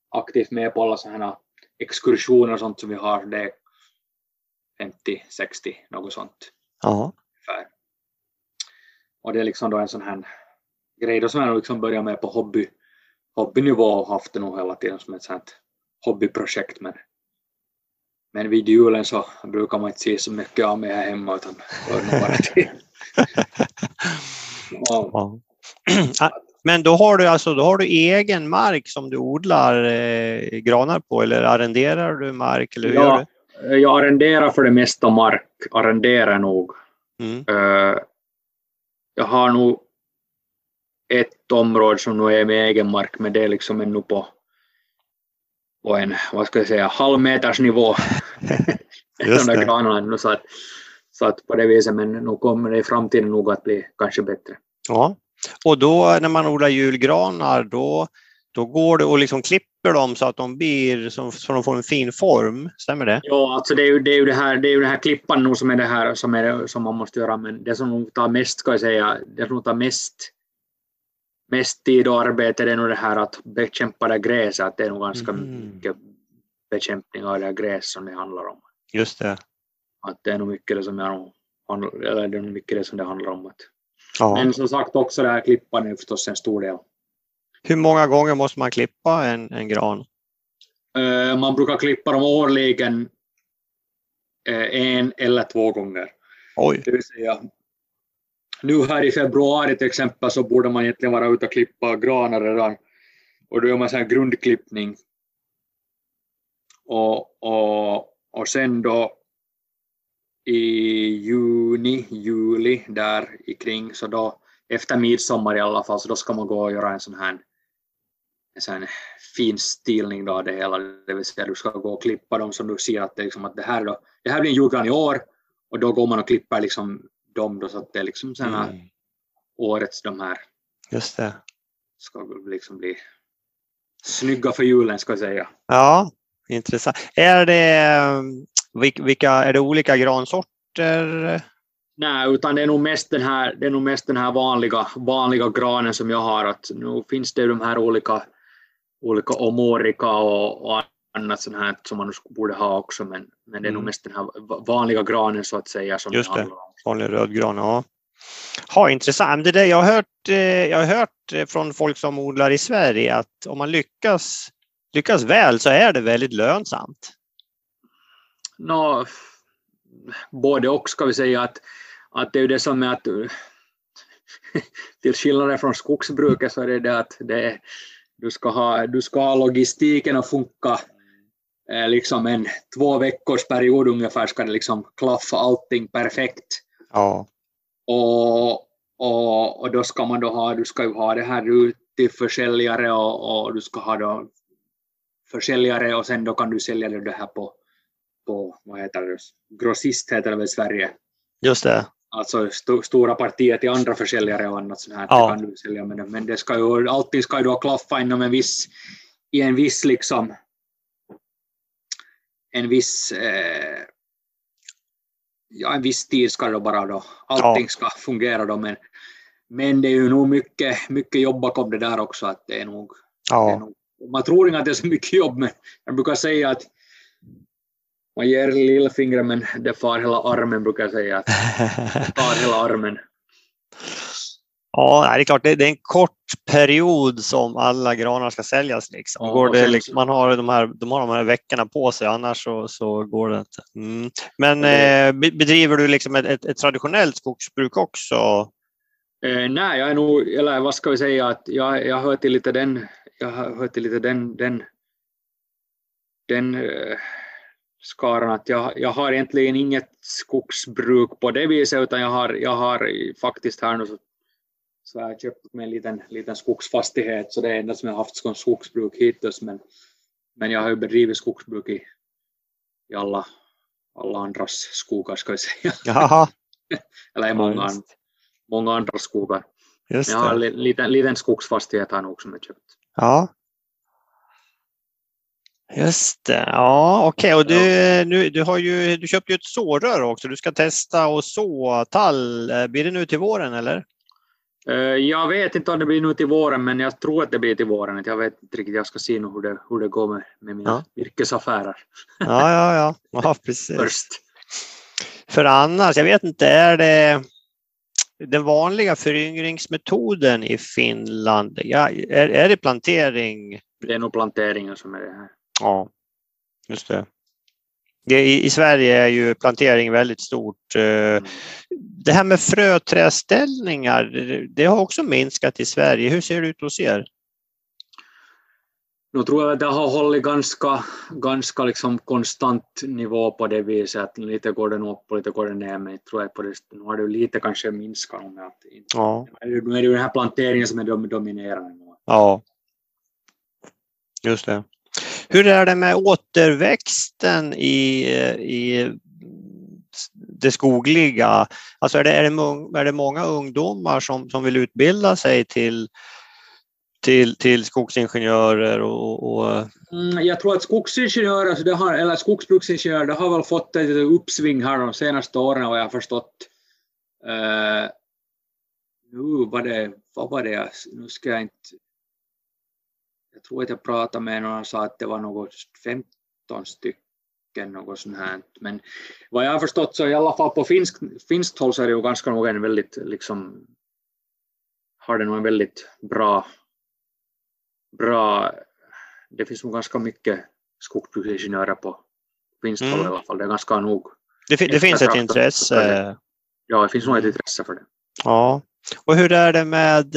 aktivt med på alla sådana exkursioner och sånt som vi har. Det är 50-60 något sånt. Ja. Och det är liksom då en sån här grej då som jag liksom börjat med på hobby, hobbynivå och haft det nog hela tiden som ett sånt hobbyprojekt men, men vid julen så brukar man inte se så mycket av mig här hemma utan hör bara till. ja. Men då har du alltså då har du egen mark som du odlar eh, granar på eller arrenderar du mark? Eller hur ja, gör du? Jag arrenderar för det mesta mark, arrenderar nog. Mm. Uh, jag har nog ett område som nu är med egen mark men det är liksom ännu på på en, vad ska jag säga, halvmeters nivå. Just de granarna, så, att, så att på det viset, men nu kommer det i framtiden nog att bli kanske bättre. Ja, och då när man odlar julgranar då, då går det och liksom klipper dem så att de blir så, så de får en fin form, stämmer det? Ja, alltså det är ju det, är ju det här, det är ju det här klippan som är det här som, är det, som man måste göra, men det som tar mest, ska jag säga, det som tar mest mest tid och arbete det är nog det här att bekämpa det gräset, att det är nog ganska mm. mycket bekämpning av det gräs som det handlar om. Just det. Att det är nog mycket det som, jag, eller det är mycket det som det handlar om. Att. Ja. Men som sagt också det här klippan är förstås en stor del. Hur många gånger måste man klippa en, en gran? Uh, man brukar klippa dem årligen uh, en eller två gånger. Oj. Det vill säga nu här i februari till exempel så borde man egentligen vara ute och klippa granar redan. Och då gör man så här grundklippning. Och, och, och sen då i juni, juli där i kring så då efter midsommar i alla fall så då ska man gå och göra en sån här en sån fin stilning då det hela, det vill säga du ska gå och klippa dem som du ser att det, liksom, att det här då, det här blir en julgran i år och då går man och klipper liksom dem då så att det är liksom såna mm. årets de här Just det. ska liksom bli snygga för julen ska jag säga. Ja, intressant. Är det, vilka, är det olika gransorter? Nej, utan det är nog mest den här, det är nog mest den här vanliga, vanliga granen som jag har. Att nu finns det de här olika, olika omorika och, och annat sånt här som man borde ha också, men, men det är mm. nog mest den här vanliga granen så att säga som Just det, vanlig rödgran, ja. Ha, intressant. Det där jag, har hört, eh, jag har hört eh, från folk som odlar i Sverige att om man lyckas, lyckas väl så är det väldigt lönsamt. No, både och ska vi säga att, att det är det som är att till skillnad från skogsbruket så är det det att det, du, ska ha, du ska ha logistiken att funka eh, liksom en två veckors period ungefär ska det liksom klaffa allting perfekt. Ja. Och, och, och då ska man då ha, du ska ju ha det här ut till försäljare och, och du ska ha då försäljare och sen då kan du sälja det här på, på vad heter det, grossist heter det väl i Sverige. Just det. Alltså st stora partier till andra försäljare och annat sånt här. Ja. Det kan du sälja med Men det ska ju, allting ska ju då klaffa inom en viss, i en viss liksom en viss eh, ja, en viss tid ska det bara då, allting ja. ska fungera då, men, men det är ju nog mycket, mycket jobb bakom det där också, att det är nog, ja. det är nog man tror inte att det är så mycket jobb, men jag brukar säga att man ger lillfingret men det far hela armen, brukar jag säga. Att det tar hela armen. Ja, det är klart, det är en kort period som alla granar ska säljas. Liksom. Går det, liksom, man har de, här, de har de här veckorna på sig, annars så, så går det inte. Mm. Men eh, bedriver du liksom ett, ett, ett, traditionellt skogsbruk också? Eh, nej, jag är nog, eller vad ska vi säga, att jag, jag hör till lite den, jag hör till lite den, den, den eh, skaran att jag, jag har egentligen inget skogsbruk på det viset, utan jag har, jag har faktiskt här nu så så jag har köpt mig en liten, liten skogsfastighet, så det är enda som jag haft som skogsbruk hittills. Men, men jag har ju bedrivit skogsbruk i, i alla, alla andras skogar, ska jag säga. Jaha. Eller i många, ja, många andra skogar. Just jag har en liten, liten skogsfastighet här nog som jag köpt. Ja. Just det, ja okej. Okay. Och du, nu, du, har ju, du köpte ju ett sårrör också. Du ska testa och så tall. Eh, blir det nu till våren eller? Eh, jag vet inte om det blir nu till våren, men jag tror att det blir till våren. Jag vet inte riktigt, jag ska se nu hur det, hur det går med, med mina ja. virkesaffärer. Ja, ja, ja, ja precis. Först. För annars, jag vet inte, är det den vanliga föryngringsmetoden i Finland, ja, är, är det plantering? Det är nog planteringen som är det här. Ja, just det. I, I, Sverige är ju plantering väldigt stort. Eh, mm. Det här med fröträställningar, det har också minskat i Sverige. Hur ser det ut hos er? Nu tror jag att det har hållit ganska, ganska liksom konstant nivå på det viset. Att lite går den upp och lite går den ner. Men jag tror att på det, nu har det lite kanske minskat. Att, ja. Nu är det ju den här planteringen som är dominerande. Ja, just det. Hur är det med återväxten i, i det skogliga? Alltså är det, är det, är det många ungdomar som, som vill utbilda sig till, till, till skogsingenjörer? Och, och... Mm, jag tror att skogsingenjörer, alltså det har, eller skogsbruksingenjörer, det har väl fått ett uppsving här de senaste åren eh, vad jag har förstått. Uh, nu var det, vad var det, nu ska jag inte jag tror att jag pratade med någon och sa att det var något 15 stycken, något sånt här. Men vad jag har förstått så i alla fall på finsk, finskt håll så är det ju ganska nog en väldigt, liksom, har det nog en väldigt bra, bra, det finns nog ganska mycket skogsbruksingenjörer på finskt mm. håll i alla fall. Det är ganska nog. Det, det finns ett intresse? Ja, det finns nog ett intresse för det. Ja, och hur är det med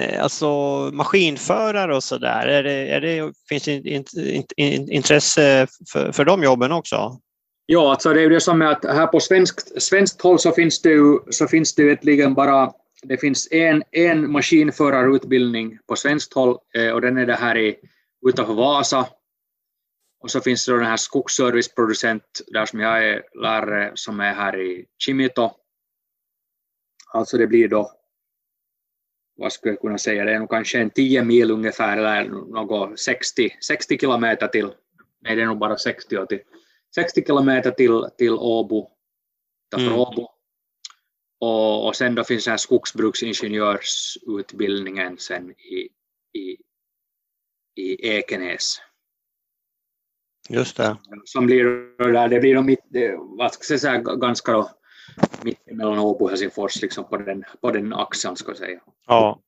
Eh, alltså maskinförare och sådär, är det, är det, finns det in, in, in, intresse för, för de jobben också? Ja, alltså det är ju det som är att här på svenskt, svenskt håll så finns det ju, så finns det egentligen bara det finns en, en maskinförarutbildning på svenskt håll eh, och den är det här i, utanför Vasa. Och så finns det den här skogsserviceproducent där som jag är lärare som är här i Chimito. Alltså det blir då vad skulle jag kunna säga, det är nog kanske en 10 mil ungefär eller något 60, 60 kilometer till, nej det är nog bara 60 till, 60 kilometer till, till Åbo, mm. Åbo. Och, och sen då finns den här skogsbruksingenjörsutbildningen sen i, i, i Ekenäs. Just det. Som blir det blir då mitt, vad ska jag säga, ganska då mitt mellan Åbo och Helsingfors, liksom på den, på den axeln ska jag säga. Ja.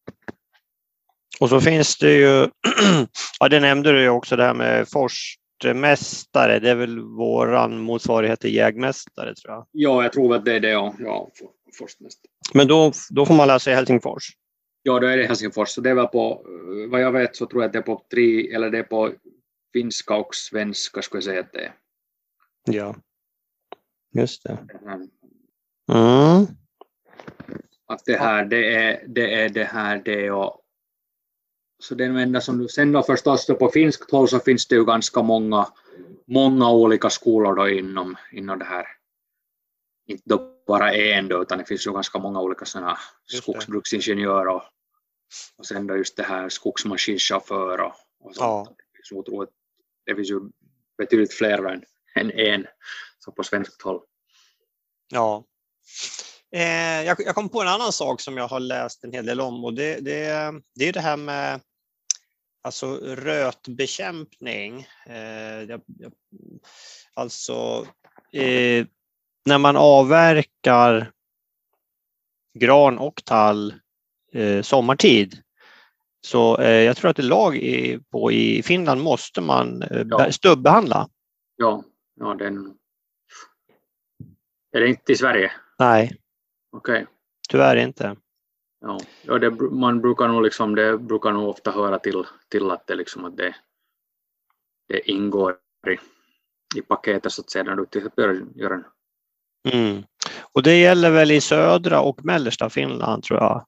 Och så finns det ju, ja det nämnde du ju också det här med forstmästare, det är väl våran motsvarighet till jägmästare tror jag. Ja, jag tror att det är det, ja. ja forstmästare. Men då, då får man lära sig Helsingfors? Ja, då är det Helsingfors. Så det är väl på, vad jag vet så tror jag att det är på tre, eller det är på finska och svenska skulle jag säga att det är. Ja, just det. Mm. Att det här, det är det, är det här, det och så det är enda som du, sen då förstås då på finskt håll så finns det ju ganska många, många olika skolor då inom, inom det här. Inte då bara en då, utan det finns ju ganska många olika sådana skogsbruksingenjörer och, och sen då just det här skogsmaskinchaufför och, och sånt. Ja. Det, finns otroligt, det finns ju betydligt fler än, än en så på svenskt håll. Ja. Eh, jag, jag, kom på en annan sak som jag har läst en hel del om och det, det, det är det här med alltså rötbekämpning. Eh, jag, jag, alltså eh, när man avverkar gran och tall eh, sommartid så eh, jag tror att det lag i, på, i Finland måste man eh, ja. stubbbehandla. Ja, ja den... är det inte i Sverige? Nej. Okej. Okay. Tyvärr inte. Ja, ja det, man brukar nog liksom, det brukar nog ofta höra till, till att, det liksom, att det, det ingår i, i paketet så att säga när du till exempel gör en Mm. Och det gäller väl i södra och mellersta Finland tror jag?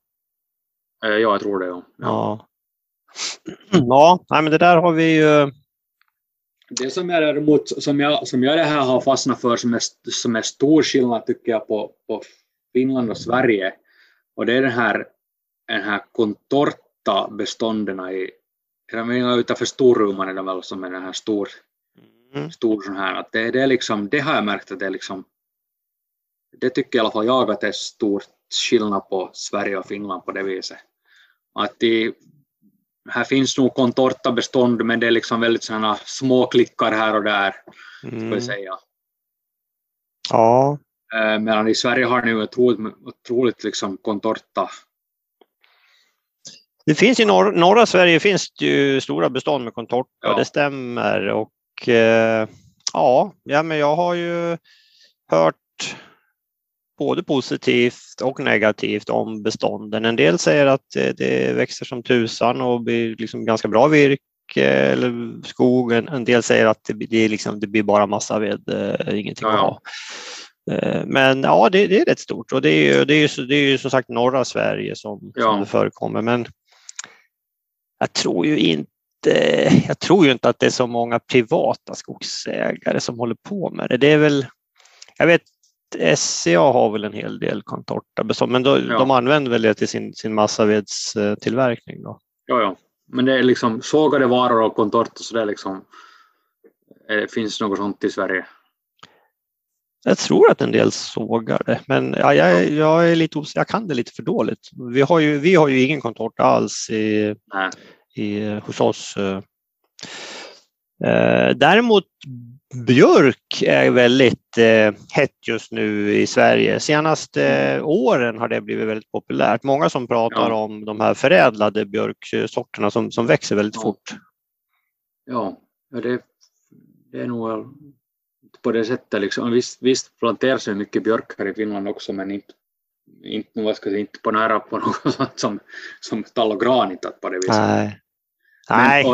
Eh, ja, jag tror det. Ja. Ja, ja nej, men det där har vi ju. Det som jag däremot, som jag, som jag det här har fastnat för som är, som är stor skillnad tycker jag på, på Finland och Sverige, och det är den här, den här kontorta bestånden i, utanför Storuman är det väl som är den här stor, mm. stor sån här, att det, det är liksom, det har jag märkt att det är liksom det tycker i alla fall jag att det är stor skillnad på Sverige och Finland på det viset. Att det, här finns nog kontorta bestånd men det är liksom väldigt sådana små klickar här och där. Mm. Ska jag säga. Ja. Eh, medan i Sverige har ni otroligt, otroligt liksom kontorta det finns i norr, norra Sverige finns det ju stora bestånd med kontorta, ja. det stämmer. Och eh, ja, ja, men jag har ju hört både positivt och negativt om bestånden. En del säger att det växer som tusan och blir liksom ganska bra virke eller skog. En del säger att det blir, liksom, det blir bara massa ved, eh, ingenting att ha. Eh, men ja, det, det, är rätt stort och det är ju, det är ju, det är ju som sagt norra Sverige som, ja. som det förekommer. Men jag tror ju inte jag tror ju inte att det är så många privata skogsägare som håller på med det. Det är väl, jag vet SCA har väl en hel del contorta men då, ja. de använder väl det till sin, sin massavedstillverkning då? Ja, ja. Men det är liksom sågade varor och contorta så det är liksom det finns något sånt i Sverige? Jag tror att en del sågar det, men ja, jag, jag, är lite jag kan det lite för dåligt. Vi har ju, vi har ju ingen contorta alls i, i, hos oss. Eh, däremot björk är väldigt eh, hett just nu i Sverige. Senaste åren har det blivit väldigt populärt. Många som pratar ja. om de här förädlade björksorterna som, som växer väldigt ja. fort. Ja, det, det är nog på det sättet. Liksom. Visst, visst planteras det mycket björk här i Finland också men inte, inte, vad ska jag säga, inte på nära på något sånt som, som tall och gran på det viset. Nej. Men, Nej,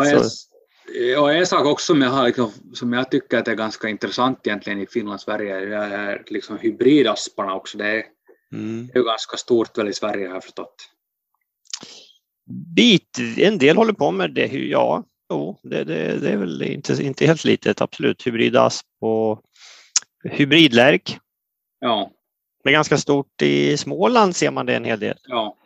och en sak också som jag, har, liksom, som jag tycker att är ganska intressant egentligen i Finland Sverige är liksom hybridasparna också. Det är, mm. det är ganska stort väl i Sverige har jag förstått. Bit, en del håller på med det, ja. Jo, det, det, det är väl inte, inte helt litet, absolut. Hybridasp och hybridlärk. Ja. Det är ganska stort i Småland ser man det en hel del. Ja.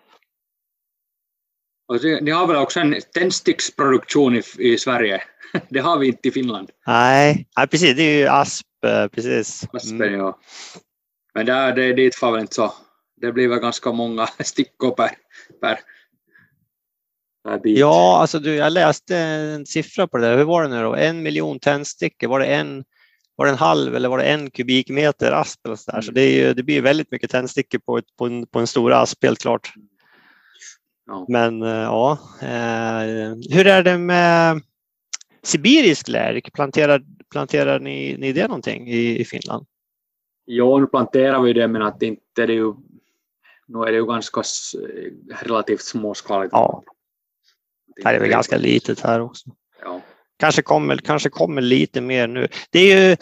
Och ni har väl också en tändsticksproduktion i, i Sverige? Det har vi inte i Finland. Nej, nej precis. Det är ju asp. Eh, precis. Aspen, mm. ja. Men där, det, dit får väl inte så. Det blir väl ganska många stickor per, per, per bit. Ja, alltså du, jag läste en siffra på det där. Hur var det nu då? En miljon tändstickor. Var det en var det en halv eller var det en kubikmeter asp? Eller så där. så det, är, det blir väldigt mycket tändstickor på, ett, på, en, på en stor asp, helt klart. Ja. Men eh, ja, eh, hur är det med sibirisk lärk? Planterar, planterar ni, ni det någonting i, i Finland? Ja, nu planterar vi det, men att inte är det ju, nu är det ju ganska relativt småskaligt. Ja. Det är väl ganska litet här också. Ja. Kanske, kommer, kanske kommer lite mer nu. Det är ju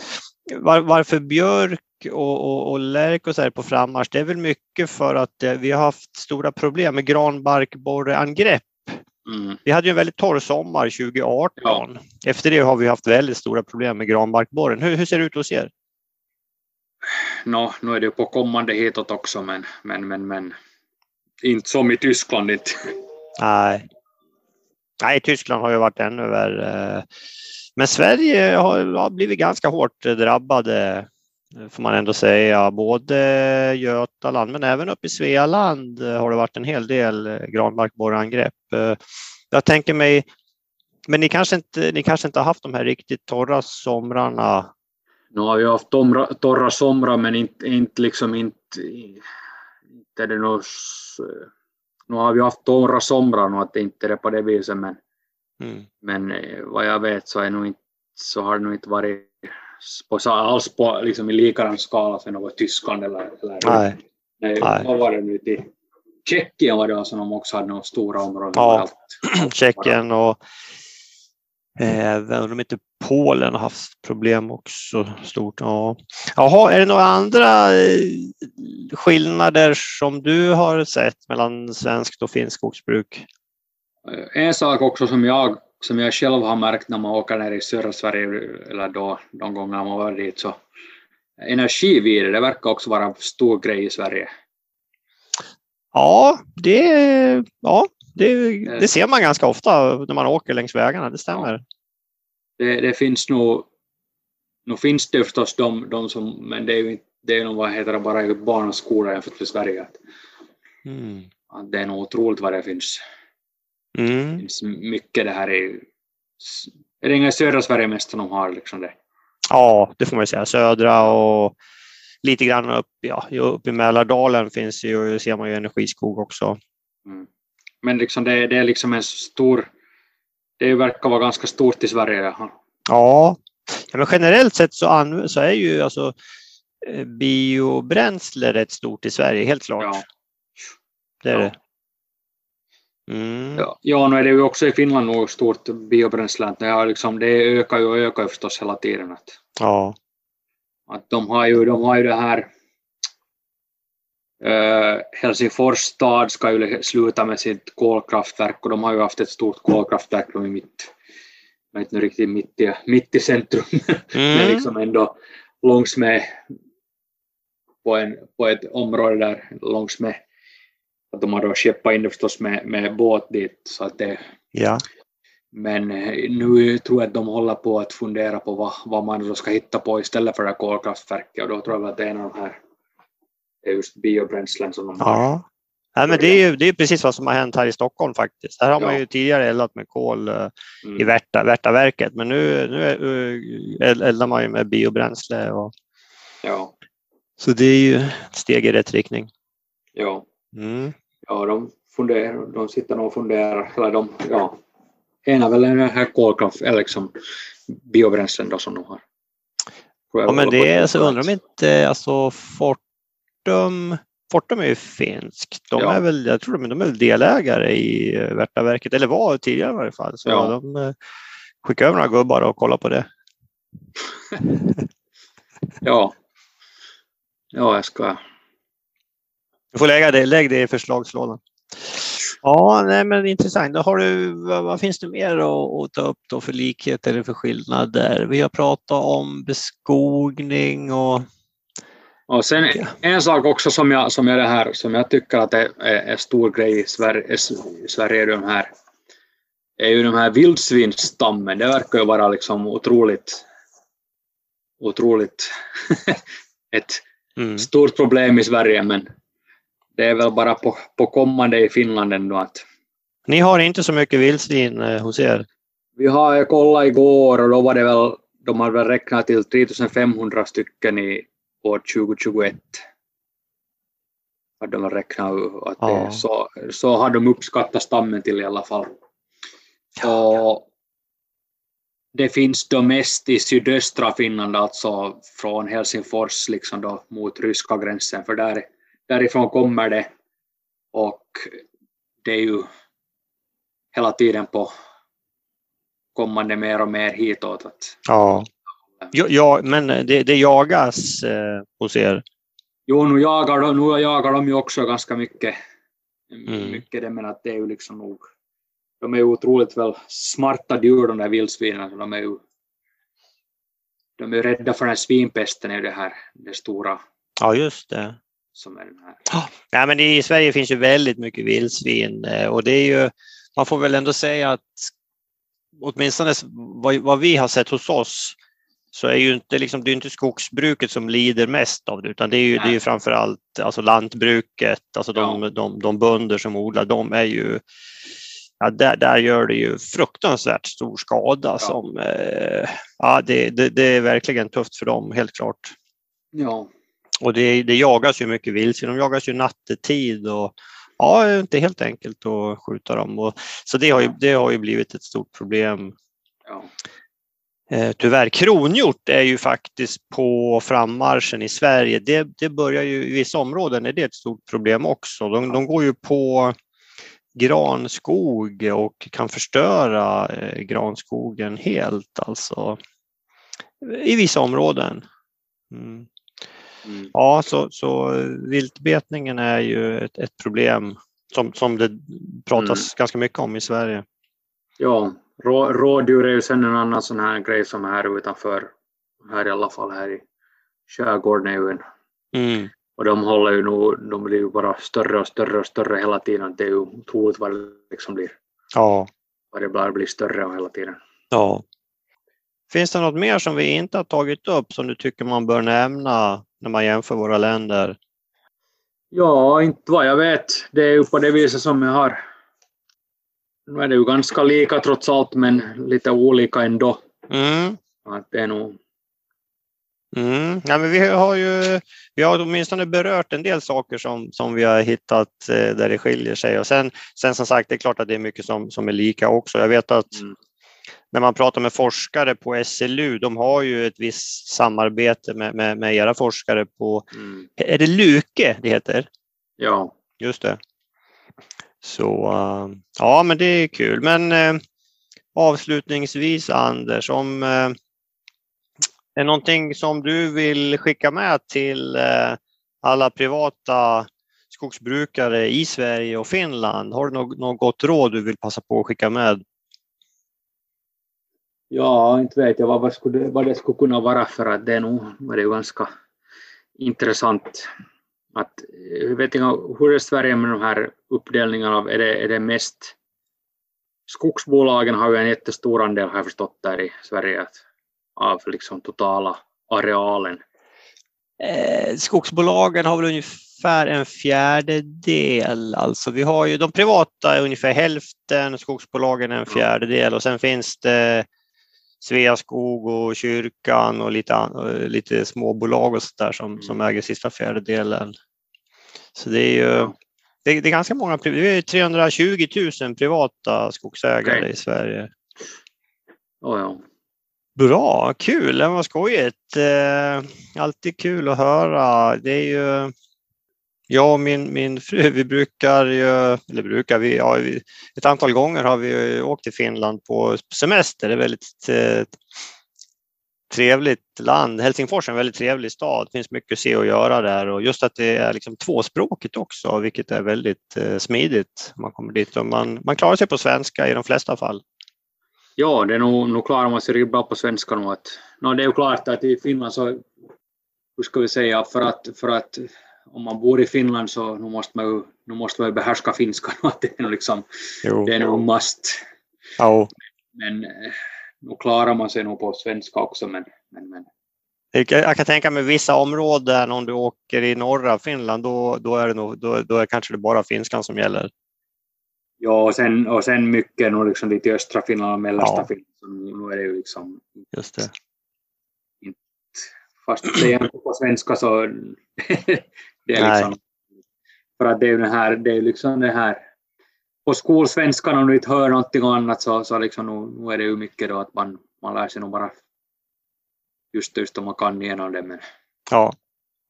var, varför björk och, och, och lärk och så här på frammarsch, det är väl mycket för att eh, vi har haft stora problem med granbarkborreangrepp. Mm. Vi hade ju en väldigt torr sommar 2018. Ja. Efter det har vi haft väldigt stora problem med granbarkborren. Hur, hur ser det ut hos er? no, nu är det på kommande hitåt också, men, men, men, men inte som i Tyskland inte. Nej. Nej, Tyskland har ju varit ännu värre. Men Sverige har blivit ganska hårt drabbade får man ändå säga. Både Götaland men även uppe i Svealand har det varit en hel del granbarkborreangrepp. Jag tänker mig, men ni kanske inte, ni kanske inte har haft de här riktigt torra somrarna nu har vi haft torra, torra somrar men inte, inte liksom inte, inte är det något, nu har vi haft torra somrar nu att inte är det på det viset men, mm. men eh, vad jag vet så, är nog inte, så har det nog inte varit på, alls på, liksom i likadan skala för något Tyskland eller, eller Nej. Nej, Nej. vad var det nu till Tjeckien var det alltså de också hade några stora områden. Ja, Tjeckien och Även om inte Polen har haft problem också stort. Ja. Jaha, är det några andra eh, skillnader som du har sett mellan svenskt och finskt skogsbruk? Eh, en sak också som jag, som jag själv har märkt när man åker ner i södra Sverige, eller då, de gånger man var dit, så energivirre, det verkar också vara en stor grej i Sverige. Ja, det, ja, det, det, eh. ser man ganska ofta när man åker längs vägarna, det stämmer. Ja. Det, det, finns nog, nu finns det förstås de, de som, men det är ju det är nog vad heter det, bara i barnaskola jämfört med Sverige. Att, mm. det är nog otroligt vad det finns. Mm. Det finns mycket det här i, är det inga södra Sverige mest som de har liksom det? Ja, det får man säga. Södra och lite grann upp, ja, upp i Mälardalen finns ju, ser man ju energiskog också. Mm. Men liksom det, det är liksom en stor, det verkar vara ganska stort i Sverige. Ja, ja men generellt sett så, så är ju alltså eh, biobränsle rätt stort i Sverige, helt klart. Ja. Det är ja. det. Mm. Ja, ja, nu är det ju också i Finland nog stort biobränsle. Det, liksom, det ökar ju och ökar förstås hela tiden. Att, ja. att de, har ju, de har ju det här Uh, Helsingfors stad ska ju sluta med sitt kolkraftverk och de har ju haft ett stort kolkraftverk i mitt, inte riktigt mitt i, mitt i centrum, mm. men liksom ändå långs med på, en, på ett område där långs med att de har då skeppat in det förstås med, med båt dit så att det ja. Men eh, nu tror jag att de håller på att fundera på vad, vad man då ska hitta på istället för det här kolkraftverket och då tror jag att det är en av de här är just biobränslen som de ja. har. Ja, men det är ju det är precis vad som har hänt här i Stockholm faktiskt. Här har ja. man ju tidigare eldat med kol uh, mm. i Värta, Värtaverket, men nu, nu uh, eldar man ju med biobränsle. Och... Ja. Så det är ju ett steg i rätt riktning. Ja, mm. Ja de, funderar, de sitter nog och funderar, eller de, ja, ena väl den här kolkraft, eller liksom biobränslen då som de har. Ja, men det är så undrar de inte, alltså Fort Fortum, Fortum är ju finskt. De ja. är väl, jag tror de, de är väl delägare i eh, Värtaverket, eller var tidigare i varje fall. Så ja. de eh, skickar över några gubbar och kollar på det. ja. Ja, jag ska. Du får lägga det, lägg det i förslagslådan. Ja, nej, men intressant. Då har du, vad, vad finns det mer att, att, ta upp då för likheter eller för skillnader? Vi har pratat om beskogning och och sen en sak också som jag, som jag, det här, som jag tycker att är, är, är stor grej i Sverige, i Sverige är, de här, är ju de här vildsvinsstammen. Det verkar ju vara liksom otroligt, otroligt ett mm. stort problem i Sverige, men det är väl bara på, på kommande i Finland ändå att ni har inte så mycket vildsvin eh, hos er? Vi har kollat igår och då var det väl de har väl räknat till 3500 stycken i år 2021. Har de räknat att ja. så, så har de uppskattat stammen till i alla fall. Och det finns då mest i sydöstra Finland, alltså från Helsingfors liksom då mot ryska gränsen, för där, därifrån kommer det och det är ju hela tiden på kommande mer och mer hitåt. Att, ja. ja, ja men det, det jagas eh, hos er? Jo, nu jagar, de, nu jagar de ju också ganska mycket. Mm. mycket det, men att det är ju liksom nog de är ju otroligt väl smarta djur de där vildsvinen. De är ju de är rädda för den här svinpesten, är det här det stora. Ja, just det. Som är den här. Ja, men i Sverige finns ju väldigt mycket vildsvin eh, och det är ju, man får väl ändå säga att åtminstone vad, vad vi har sett hos oss så är ju inte, liksom, det är inte skogsbruket som lider mest av det utan det är ju, det är ju framförallt alltså lantbruket, alltså de, ja. de, de bönder som odlar, de är ju ja, där, där gör det ju fruktansvärt stor skada. Ja. Som, eh, ja, det, det, det, är verkligen tufft för dem, helt klart. Ja. Och det, det jagas ju mycket vildsvin, de jagas ju nattetid och ja, inte helt enkelt att skjuta dem. Och, så det har, ju, det har ju blivit ett stort problem. Ja. Eh, tyvärr. Kronhjort är ju faktiskt på frammarschen i Sverige. Det, det börjar ju i vissa områden är det ett stort problem också. De, de går ju på granskog och kan förstöra eh, granskogen helt alltså i vissa områden. Mm. Mm. Ja, så, så viltbetningen är ju ett, ett problem som, som det pratas mm. ganska mycket om i Sverige. Ja, rå, rådjur är ju sen en annan sån här grej som är här utanför, här i alla fall här i skärgården är ju en mm. Och de håller ju nu, de blir ju bara större och större och större hela tiden. Det är ju otroligt vad det liksom blir. Ja. Vad det bara blir större hela tiden. Ja. Finns det något mer som vi inte har tagit upp som du tycker man bör nämna när man jämför våra länder? Ja, inte vad jag vet. Det är ju på det viset som jag har. Nu är det ju ganska lika trots allt, men lite olika ändå. Mm. Att det är nog Mm. Ja, men vi har ju vi har åtminstone berört en del saker som, som vi har hittat eh, där det skiljer sig och sen, sen som sagt det är klart att det är mycket som, som är lika också. Jag vet att mm. När man pratar med forskare på SLU, de har ju ett visst samarbete med, med, med era forskare på, mm. är det Luke det heter? Ja. Just det. Så uh, ja, men det är kul. Men uh, avslutningsvis Anders, om är det någonting som du vill skicka med till eh, alla privata skogsbrukare i Sverige och Finland? Har du något, gott råd du vill passa på att skicka med? Ja, inte vet jag vad, skulle, vad det skulle kunna vara för att det är nog är det ganska intressant. Att, jag vet inte, hur är Sverige med de här uppdelningarna? Är det, är det mest skogsbolagen har ju en jättestor andel har jag förstått där i Sverige. Av liksom totala arealen? Eh, skogsbolagen har väl ungefär en fjärdedel. Alltså vi har ju de privata är ungefär hälften, skogsbolagen en fjärdedel och sen finns det Sveaskog och kyrkan och lite, lite småbolag och sådär som, som mm. äger sista fjärdedelen. Så det är ju det, det är ganska många, det är 320 000 privata skogsägare okay. i Sverige. Oh, ja. Bra, kul, det var skojigt. Eh, alltid kul att höra. Det är ju jag och min, min fru, vi brukar ju, eller brukar vi, ja, ett antal gånger har vi åkt till Finland på semester. Det är väldigt eh, trevligt land. Helsingfors är en väldigt trevlig stad. Det finns mycket att se och göra där och just att det är liksom tvåspråkigt också, vilket är väldigt eh, smidigt. Man kommer dit och man, man klarar sig på svenska i de flesta fall. Ja, det är nog, nog klarar man sig bra på svenska nog. Att, no, det är ju klart att i Finland så, hur ska vi säga, för att, för att om man bor i Finland så nu måste man ju, nu måste man ju behärska finska. Att det är nog liksom, jo. det är nog must. Ja. Men eh, nu klarar man sig nog på svenska också. Men, men, men. Jag kan tänka mig vissa områden om du åker i norra Finland då, då är det nog, då, då är kanske det bara finskan som gäller. Ja, och sen, och sen mycket nog liksom lite i östra Finland och mellersta ja. Finland. Så nu, nu är det ju liksom... Just det. fast det är inte på svenska så det är liksom, för att det är ju det här, det är liksom det här på skolsvenskan om du inte hör någonting annat så, så liksom, nu, nu är det ju mycket då att man, man lär sig nog bara just, just om man kan igenom det. Men... Ja,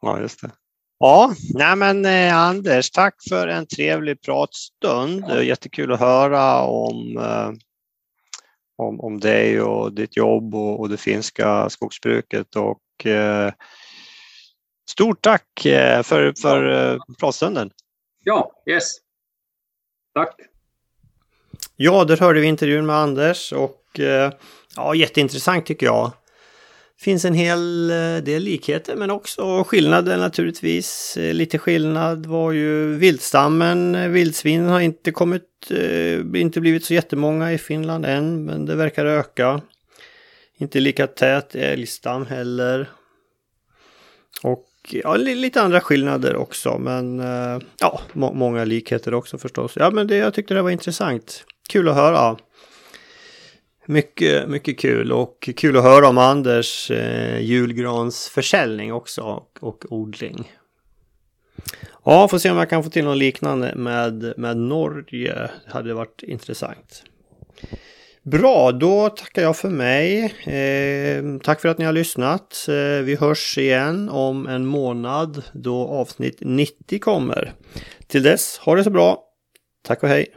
ja, just det. Ja, nej men eh, Anders, tack för en trevlig pratstund. Ja. Jättekul att höra om, eh, om, om dig och ditt jobb och, och det finska skogsbruket och eh, stort tack eh, för, för eh, pratstunden. Ja, yes. Tack. Ja, där hörde vi intervjun med Anders och eh, ja, jätteintressant tycker jag finns en hel del likheter men också skillnader naturligtvis. Lite skillnad var ju vildstammen. Vildsvinen har inte kommit, inte blivit så jättemånga i Finland än, men det verkar öka. Inte lika tät älgstam heller. Och ja, lite andra skillnader också, men eh, ja, må många likheter också förstås. Ja, men det, jag tyckte det var intressant. Kul att höra. Mycket, mycket kul och kul att höra om Anders eh, julgransförsäljning också och, och odling. Ja, får se om jag kan få till något liknande med, med Norge. Det hade varit intressant. Bra, då tackar jag för mig. Eh, tack för att ni har lyssnat. Eh, vi hörs igen om en månad då avsnitt 90 kommer. Till dess, ha det så bra. Tack och hej!